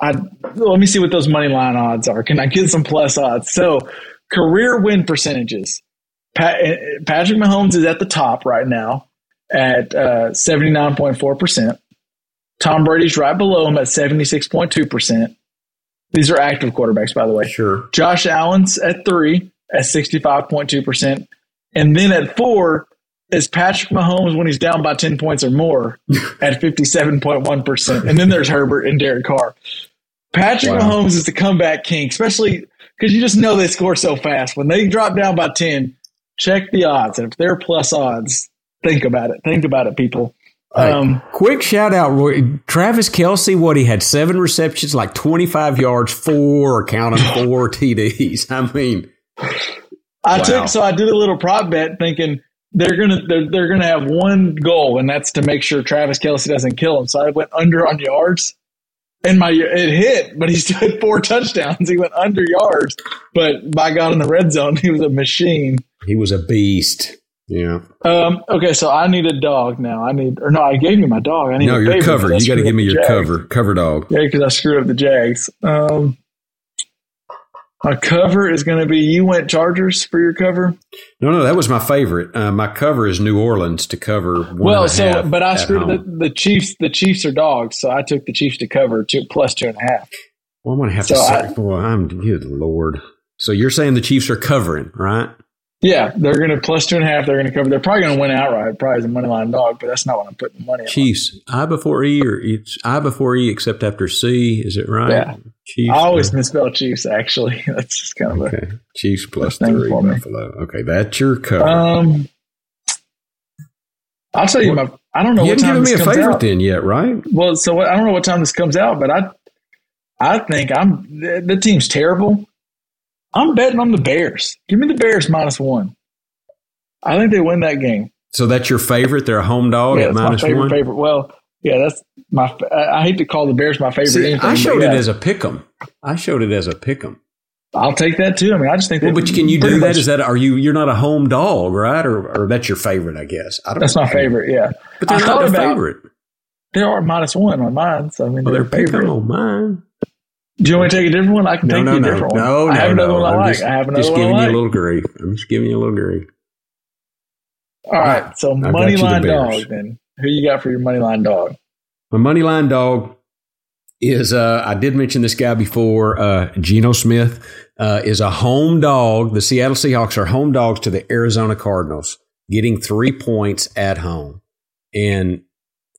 [SPEAKER 5] I let me see what those money line odds are. Can I get some plus odds? So career win percentages. Pat, uh, Patrick Mahomes is at the top right now at uh, seventy nine point four percent. Tom Brady's right below him at seventy six point two percent. These are active quarterbacks, by the way.
[SPEAKER 6] Sure.
[SPEAKER 5] Josh Allen's at three at 65.2%. And then at four is Patrick Mahomes when he's down by 10 points or more at 57.1%. And then there's Herbert and Derek Carr. Patrick wow. Mahomes is the comeback king, especially because you just know they score so fast. When they drop down by 10, check the odds. And if they're plus odds, think about it. Think about it, people.
[SPEAKER 6] Um, quick shout out, Roy. Travis Kelce, what he had seven receptions, like 25 yards, four, count them, four TDs. I mean,
[SPEAKER 5] I wow. took, so I did a little prop bet thinking they're going to, they're, they're going to have one goal and that's to make sure Travis Kelce doesn't kill him. So I went under on yards and my, it hit, but he still had four touchdowns. He went under yards, but by God in the red zone, he was a machine.
[SPEAKER 6] He was a beast. Yeah.
[SPEAKER 5] Um, okay, so I need a dog now. I need, or no, I gave you my dog. I need.
[SPEAKER 6] No, you're covered. You got to give me your Jags. cover, cover dog.
[SPEAKER 5] Yeah, because I screwed up the Jags. Um, my cover is going to be. You went Chargers for your cover.
[SPEAKER 6] No, no, that was my favorite. Uh, my cover is New Orleans to cover. well, so
[SPEAKER 5] but I screwed the, the, Chiefs. The Chiefs are dogs, so I took the Chiefs to cover two plus two and a half.
[SPEAKER 6] Well, I'm going to have so to say, boy, I'm good lord. So you're saying the Chiefs are covering, right?
[SPEAKER 5] Yeah, they're going to plus two and a half. They're going to cover. They're probably going to win outright, probably as a money line dog, but that's not what I'm putting money
[SPEAKER 6] Chiefs, on. I before E or it's I before E except after C. Is it right?
[SPEAKER 5] Yeah. Chiefs. I always misspell Chiefs. Actually, that's just kind of okay.
[SPEAKER 6] a Chiefs plus three Buffalo. Okay, that's your cover. Um,
[SPEAKER 5] I'll tell you my. I don't know.
[SPEAKER 6] You
[SPEAKER 5] what
[SPEAKER 6] haven't given me a favorite
[SPEAKER 5] out.
[SPEAKER 6] then yet, right?
[SPEAKER 5] Well, so I don't know what time this comes out, but I, I think I'm the, the team's terrible. I'm betting on the Bears. Give me the Bears minus one. I think they win that game.
[SPEAKER 6] So that's your favorite? They're a home dog
[SPEAKER 5] yeah,
[SPEAKER 6] at minus
[SPEAKER 5] my favorite,
[SPEAKER 6] one.
[SPEAKER 5] Favorite. Well, yeah, that's my. I hate to call the Bears my favorite.
[SPEAKER 6] See,
[SPEAKER 5] anything,
[SPEAKER 6] I showed
[SPEAKER 5] yeah.
[SPEAKER 6] it as a pick 'em. I showed it as a pick 'em.
[SPEAKER 5] I'll take that too. I mean, I just think.
[SPEAKER 6] Well, but can you do that? Is that are you? You're not a home dog, right? Or, or that's your favorite? I guess. I
[SPEAKER 5] don't. That's know. my favorite. Yeah,
[SPEAKER 6] but they're I not a favorite.
[SPEAKER 5] They are minus one on mine, so I mean well, they're, they're favorite
[SPEAKER 6] on mine.
[SPEAKER 5] Do you want to take a different one? I can
[SPEAKER 6] no,
[SPEAKER 5] take
[SPEAKER 6] no,
[SPEAKER 5] you a
[SPEAKER 6] no,
[SPEAKER 5] different
[SPEAKER 6] no,
[SPEAKER 5] one.
[SPEAKER 6] No,
[SPEAKER 5] I have another
[SPEAKER 6] no.
[SPEAKER 5] one I
[SPEAKER 6] I'm
[SPEAKER 5] like.
[SPEAKER 6] Just,
[SPEAKER 5] I have another
[SPEAKER 6] just giving
[SPEAKER 5] I
[SPEAKER 6] you a little grief. I'm just giving you a little grief.
[SPEAKER 5] All right, so money line dog. Then who you got for your money line dog?
[SPEAKER 6] My money line dog is uh, I did mention this guy before. Uh, Geno Smith uh, is a home dog. The Seattle Seahawks are home dogs to the Arizona Cardinals, getting three points at home. And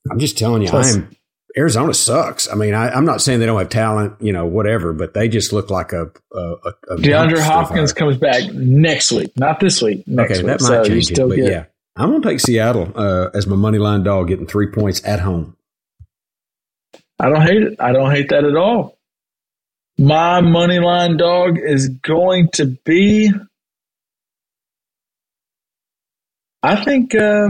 [SPEAKER 6] I'm just telling you, I am Arizona sucks. I mean, I, am not saying they don't have talent, you know, whatever, but they just look like a. a, a
[SPEAKER 5] DeAndre Hopkins comes back next week, not this week. okay, week.
[SPEAKER 6] that might so change it, but yeah, I'm going to take Seattle uh, as my money line dog, getting three points at home.
[SPEAKER 5] I don't hate it. I don't hate that at all. My money line dog is going to be. I think. Uh,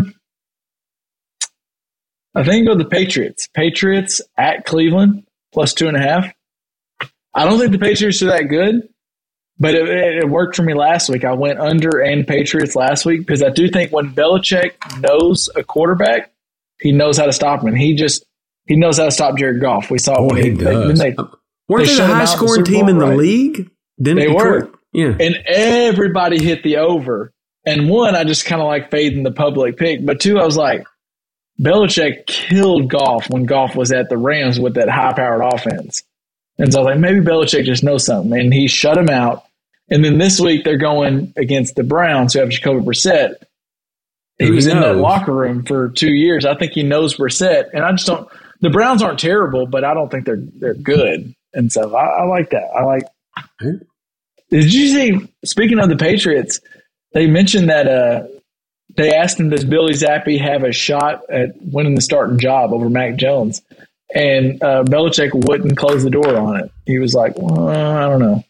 [SPEAKER 5] I think go the Patriots. Patriots at Cleveland plus two and a half. I don't think the Patriots are that good, but it, it, worked for me last week. I went under and Patriots last week because I do think when Belichick knows a quarterback, he knows how to stop him. He just he knows how to stop Jared Goff. We saw
[SPEAKER 6] oh, when he, he does. They, uh, Weren't they, they the high scoring team in the right? league?
[SPEAKER 5] Didn't they were. Yeah. And everybody hit the over. And one, I just kind of like fading the public pick. But two, I was like, Belichick killed Goff when Goff was at the Rams with that high powered offense. And so I was like, maybe Belichick just knows something. And he shut him out. And then this week they're going against the Browns who have Jacoby Brissett. He was in that locker room for two years. I think he knows Brissett. And I just don't the Browns aren't terrible, but I don't think they're they're good. And so I, I like that. I like Did you see speaking of the Patriots, they mentioned that uh they asked him, "Does Bailey Zappe have a shot at winning the starting job over Mac Jones?" And uh, Belichick wouldn't close the door on it. He was like, well, "I don't know."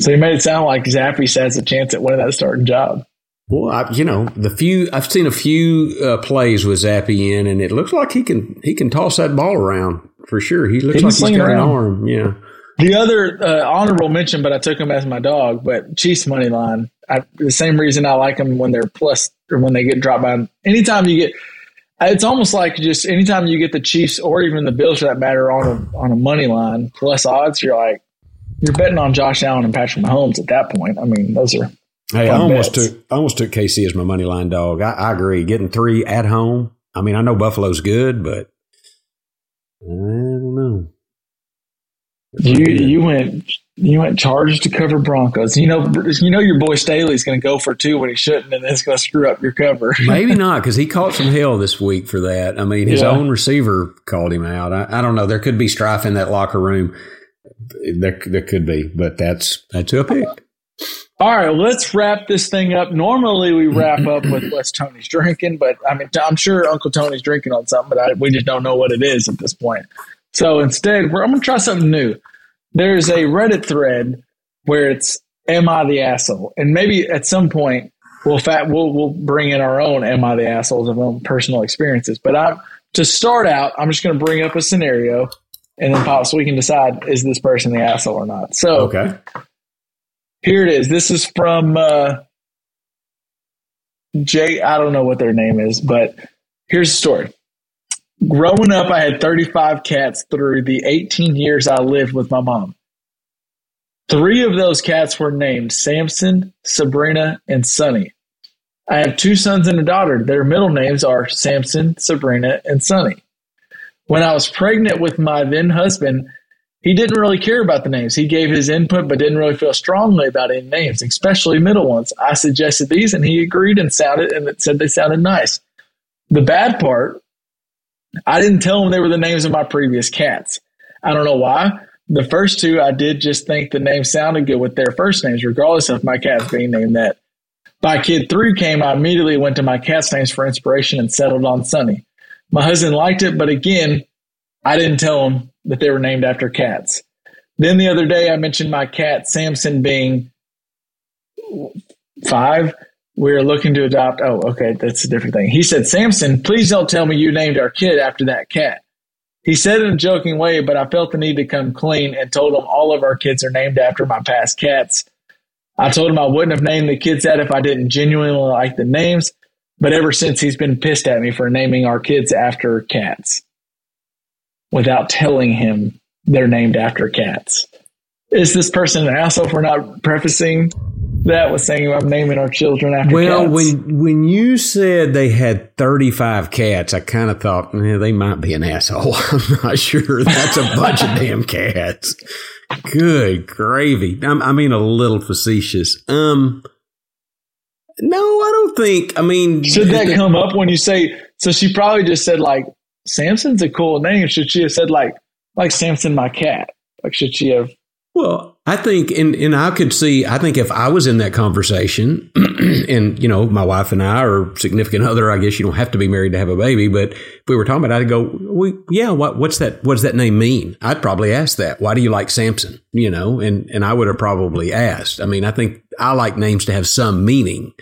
[SPEAKER 5] So he made it sound like Zappe has a chance at winning that starting job.
[SPEAKER 6] Well, I, you know, the few I've seen a few uh, plays with Zappe in, and it looks like he can he can toss that ball around for sure. He looks
[SPEAKER 5] He
[SPEAKER 6] like he's got an arm. Yeah.
[SPEAKER 5] The other uh, honorable mention, but I took him as my dog. But Chiefs money line, I, the same reason I like them when they're plus or when they get dropped by. Anytime you get, it's almost like just anytime you get the Chiefs or even the Bills for that matter on a on a money line plus odds, you're like you're betting on Josh Allen and Patrick Mahomes at that point. I mean, those are
[SPEAKER 6] Hey, I almost
[SPEAKER 5] bets.
[SPEAKER 6] took I almost took KC as my money line dog. I, I agree. Getting three at home. I mean, I know Buffalo's good, but I don't know.
[SPEAKER 5] You you went you went Chargers to cover Broncos. You know you know your boy Staley's going to go for two when he shouldn't, and it's going to screw up your cover.
[SPEAKER 6] Maybe not because he caught some hell this week for that. I mean, his
[SPEAKER 5] Yeah.
[SPEAKER 6] own receiver called him out. I, I don't know. There could be strife in that locker room. There, there could be, but that's that's who I picked.
[SPEAKER 5] All right, let's wrap this thing up. Normally, we wrap up with what's Tony's drinking, but I mean, I'm sure Uncle Tony's drinking on something, but I, we just don't know what it is at this point. So instead, we're, I'm going to try something new. There's a Reddit thread where it's "Am I the asshole?" and maybe at some point we'll fat we'll we'll bring in our own "Am I the assholes?" of our own personal experiences. But I'm to start out, I'm just going to bring up a scenario, and then Pops, we can decide is this person the asshole or not. So
[SPEAKER 6] Okay.
[SPEAKER 5] here it is. This is from uh, Jay. I don't know what their name is, but here's the story. Growing up, I had 35 cats through the 18 years I lived with my mom. Three of those cats were named Samson, Sabrina, and Sunny. I have two sons and a daughter. Their middle names are Samson, Sabrina, and Sunny. When I was pregnant with my then husband, he didn't really care about the names. He gave his input, but didn't really feel strongly about any names, especially middle ones. I suggested these, and he agreed and sounded and said they sounded nice. The bad part, I didn't tell them they were the names of my previous cats. I don't know why. The first two, I did just think the name sounded good with their first names, regardless of my cats being named that. By kid three came, I immediately went to my cat's names for inspiration and settled on Sunny. My husband liked it, but again, I didn't tell him that they were named after cats. Then the other day, I mentioned my cat Samson being five. We are looking to adopt. Oh, okay, that's a different thing. He said, Samson, please don't tell me you named our kid after that cat. He said in a joking way, but I felt the need to come clean and told him all of our kids are named after my past cats. I told him I wouldn't have named the kids that if I didn't genuinely like the names, but ever since he's been pissed at me for naming our kids after cats without telling him they're named after cats. Is this person an asshole for not prefacing that with saying I'm naming our children after
[SPEAKER 6] Well,
[SPEAKER 5] cats?
[SPEAKER 6] when when you said they had 35 cats, I kind of thought eh, they might be an asshole. I'm not sure. That's a bunch of damn cats. Good gravy. I'm, I mean, a little facetious. Um, no, I don't think. I mean,
[SPEAKER 5] should that come up when you say? So she probably just said like Samson's a cool name. Should she have said like like Samson my cat? Like should she have?
[SPEAKER 6] Well, I think, and, and I could see, I think if I was in that conversation and, you know, my wife and I or significant other, I guess you don't have to be married to have a baby, but if we were talking about it, I'd go, well, yeah, what, what's that? What does that name mean? I'd probably ask that. Why do you like Samson? You know, and, and I would have probably asked. I mean, I think I like names to have some meaning.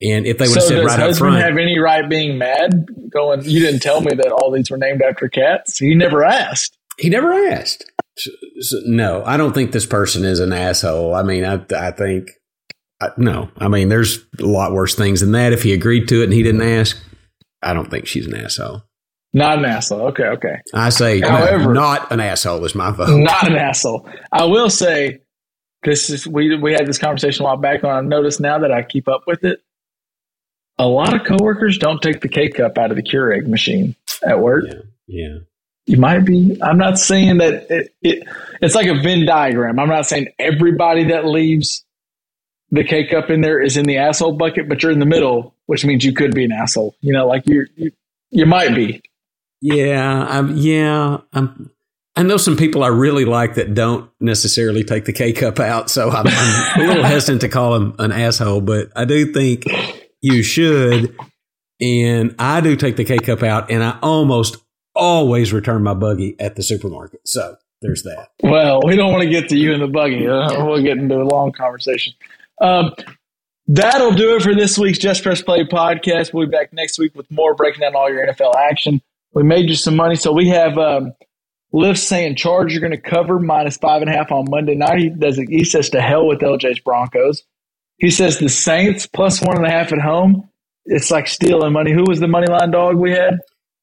[SPEAKER 6] And if they would have
[SPEAKER 5] So
[SPEAKER 6] said right up front,
[SPEAKER 5] have any right being mad? Going, you didn't tell me that all these were named after cats. He never asked.
[SPEAKER 6] He never asked. No, I don't think this person is an asshole. I mean, I, I think, I, no, I mean, there's a lot worse things than that. If he agreed to it and he didn't ask, I don't think she's an asshole.
[SPEAKER 5] Not an asshole. Okay, okay.
[SPEAKER 6] I say, no, not an asshole is my vote.
[SPEAKER 5] Not an asshole. I will say this is we we had this conversation a while back and I noticed now that I keep up with it. A lot of coworkers don't take the K cup out of the Keurig machine at work.
[SPEAKER 6] Yeah, yeah.
[SPEAKER 5] You might be. I'm not saying that it, it it's like a Venn diagram. I'm not saying everybody that leaves the K cup in there is in the asshole bucket, but you're in the middle, which means you could be an asshole. You know, like you you, you might be.
[SPEAKER 6] Yeah, I'm, yeah. I'm, I know some people I really like that don't necessarily take the K cup out, so I'm, I'm a little hesitant to call them an asshole. But I do think, you should. And I do take the K cup out, and I almost always return my buggy at the supermarket. So there's that.
[SPEAKER 5] Well, we don't want to get to you in the buggy. Uh, we'll get into a long conversation. Um, that'll do it for this week's Just Press Play podcast. We'll be back next week with more breaking down all your NFL action. We made you some money, so we have um, Lift saying Charge you're going to cover minus five and a half on Monday night. He does. He says to hell with LJ's Broncos. He says the Saints plus one and a half at home. It's like stealing money. Who was the money line dog we had?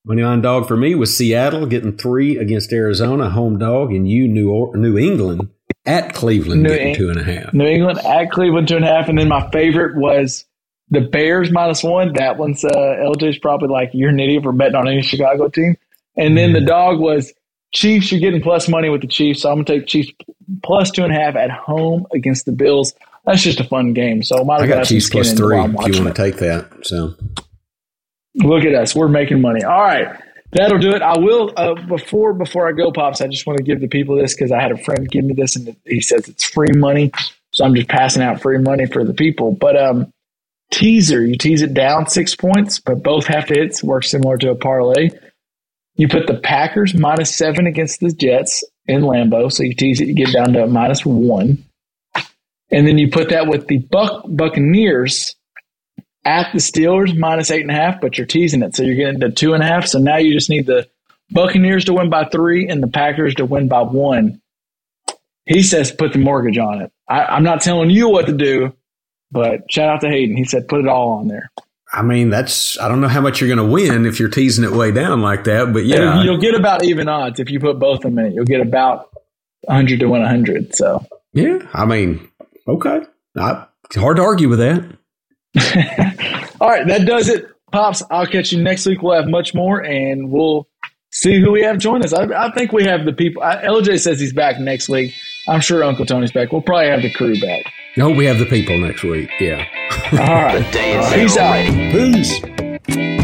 [SPEAKER 6] Moneyline dog for me was Seattle getting three against Arizona, home dog, and you New or- New England at Cleveland
[SPEAKER 5] New
[SPEAKER 6] getting
[SPEAKER 5] Eng-
[SPEAKER 6] two and a half.
[SPEAKER 5] New England at Cleveland two and a half, and then my favorite was the Bears minus one. That one's uh, LJ's probably like you're an idiot for betting on any Chicago team. And then the dog was Chiefs. You're getting plus money with the Chiefs, so I'm gonna take Chiefs plus two and a half at home against the Bills. That's just a fun game. So might
[SPEAKER 6] I got Chiefs plus three if you want to take that. So
[SPEAKER 5] Look at us. We're making money. All right. That'll do it. I will uh, before before I go, pops. I just want to give the people this because I had a friend give me this, and he says it's free money, so I'm just passing out free money for the people. But um, teaser, you tease it down six points, but both to hits. Works similar to a parlay. You put the Packers minus seven against the Jets in Lambeau, so you tease it, you get down to minus one, and then you put that with the Buck Buccaneers at the Steelers minus eight and a half, but you're teasing it. So you're getting to two and a half. So now you just need the Buccaneers to win by three and the Packers to win by one. He says put the mortgage on it. I, I'm not telling you what to do, but shout out to Hayden. He said put it all on there.
[SPEAKER 6] I mean, that's I don't know how much you're going to win if you're teasing it way down like that, but yeah,
[SPEAKER 5] And You'll get about even odds if you put both of them in it. You'll get about 100 to win 100. So
[SPEAKER 6] yeah. I mean, okay, I, it's hard to argue with that.
[SPEAKER 5] All right, that does it, pops. I'll catch you next week. We'll have much more, and we'll see who we have join us. I, I think we have the people. I, LJ says he's back next week. I'm sure Uncle Tony's back. We'll probably have the crew back.
[SPEAKER 6] I hope we have the people next week. Yeah.
[SPEAKER 5] All right,
[SPEAKER 7] day
[SPEAKER 5] peace
[SPEAKER 7] zero
[SPEAKER 5] out.
[SPEAKER 6] Peace.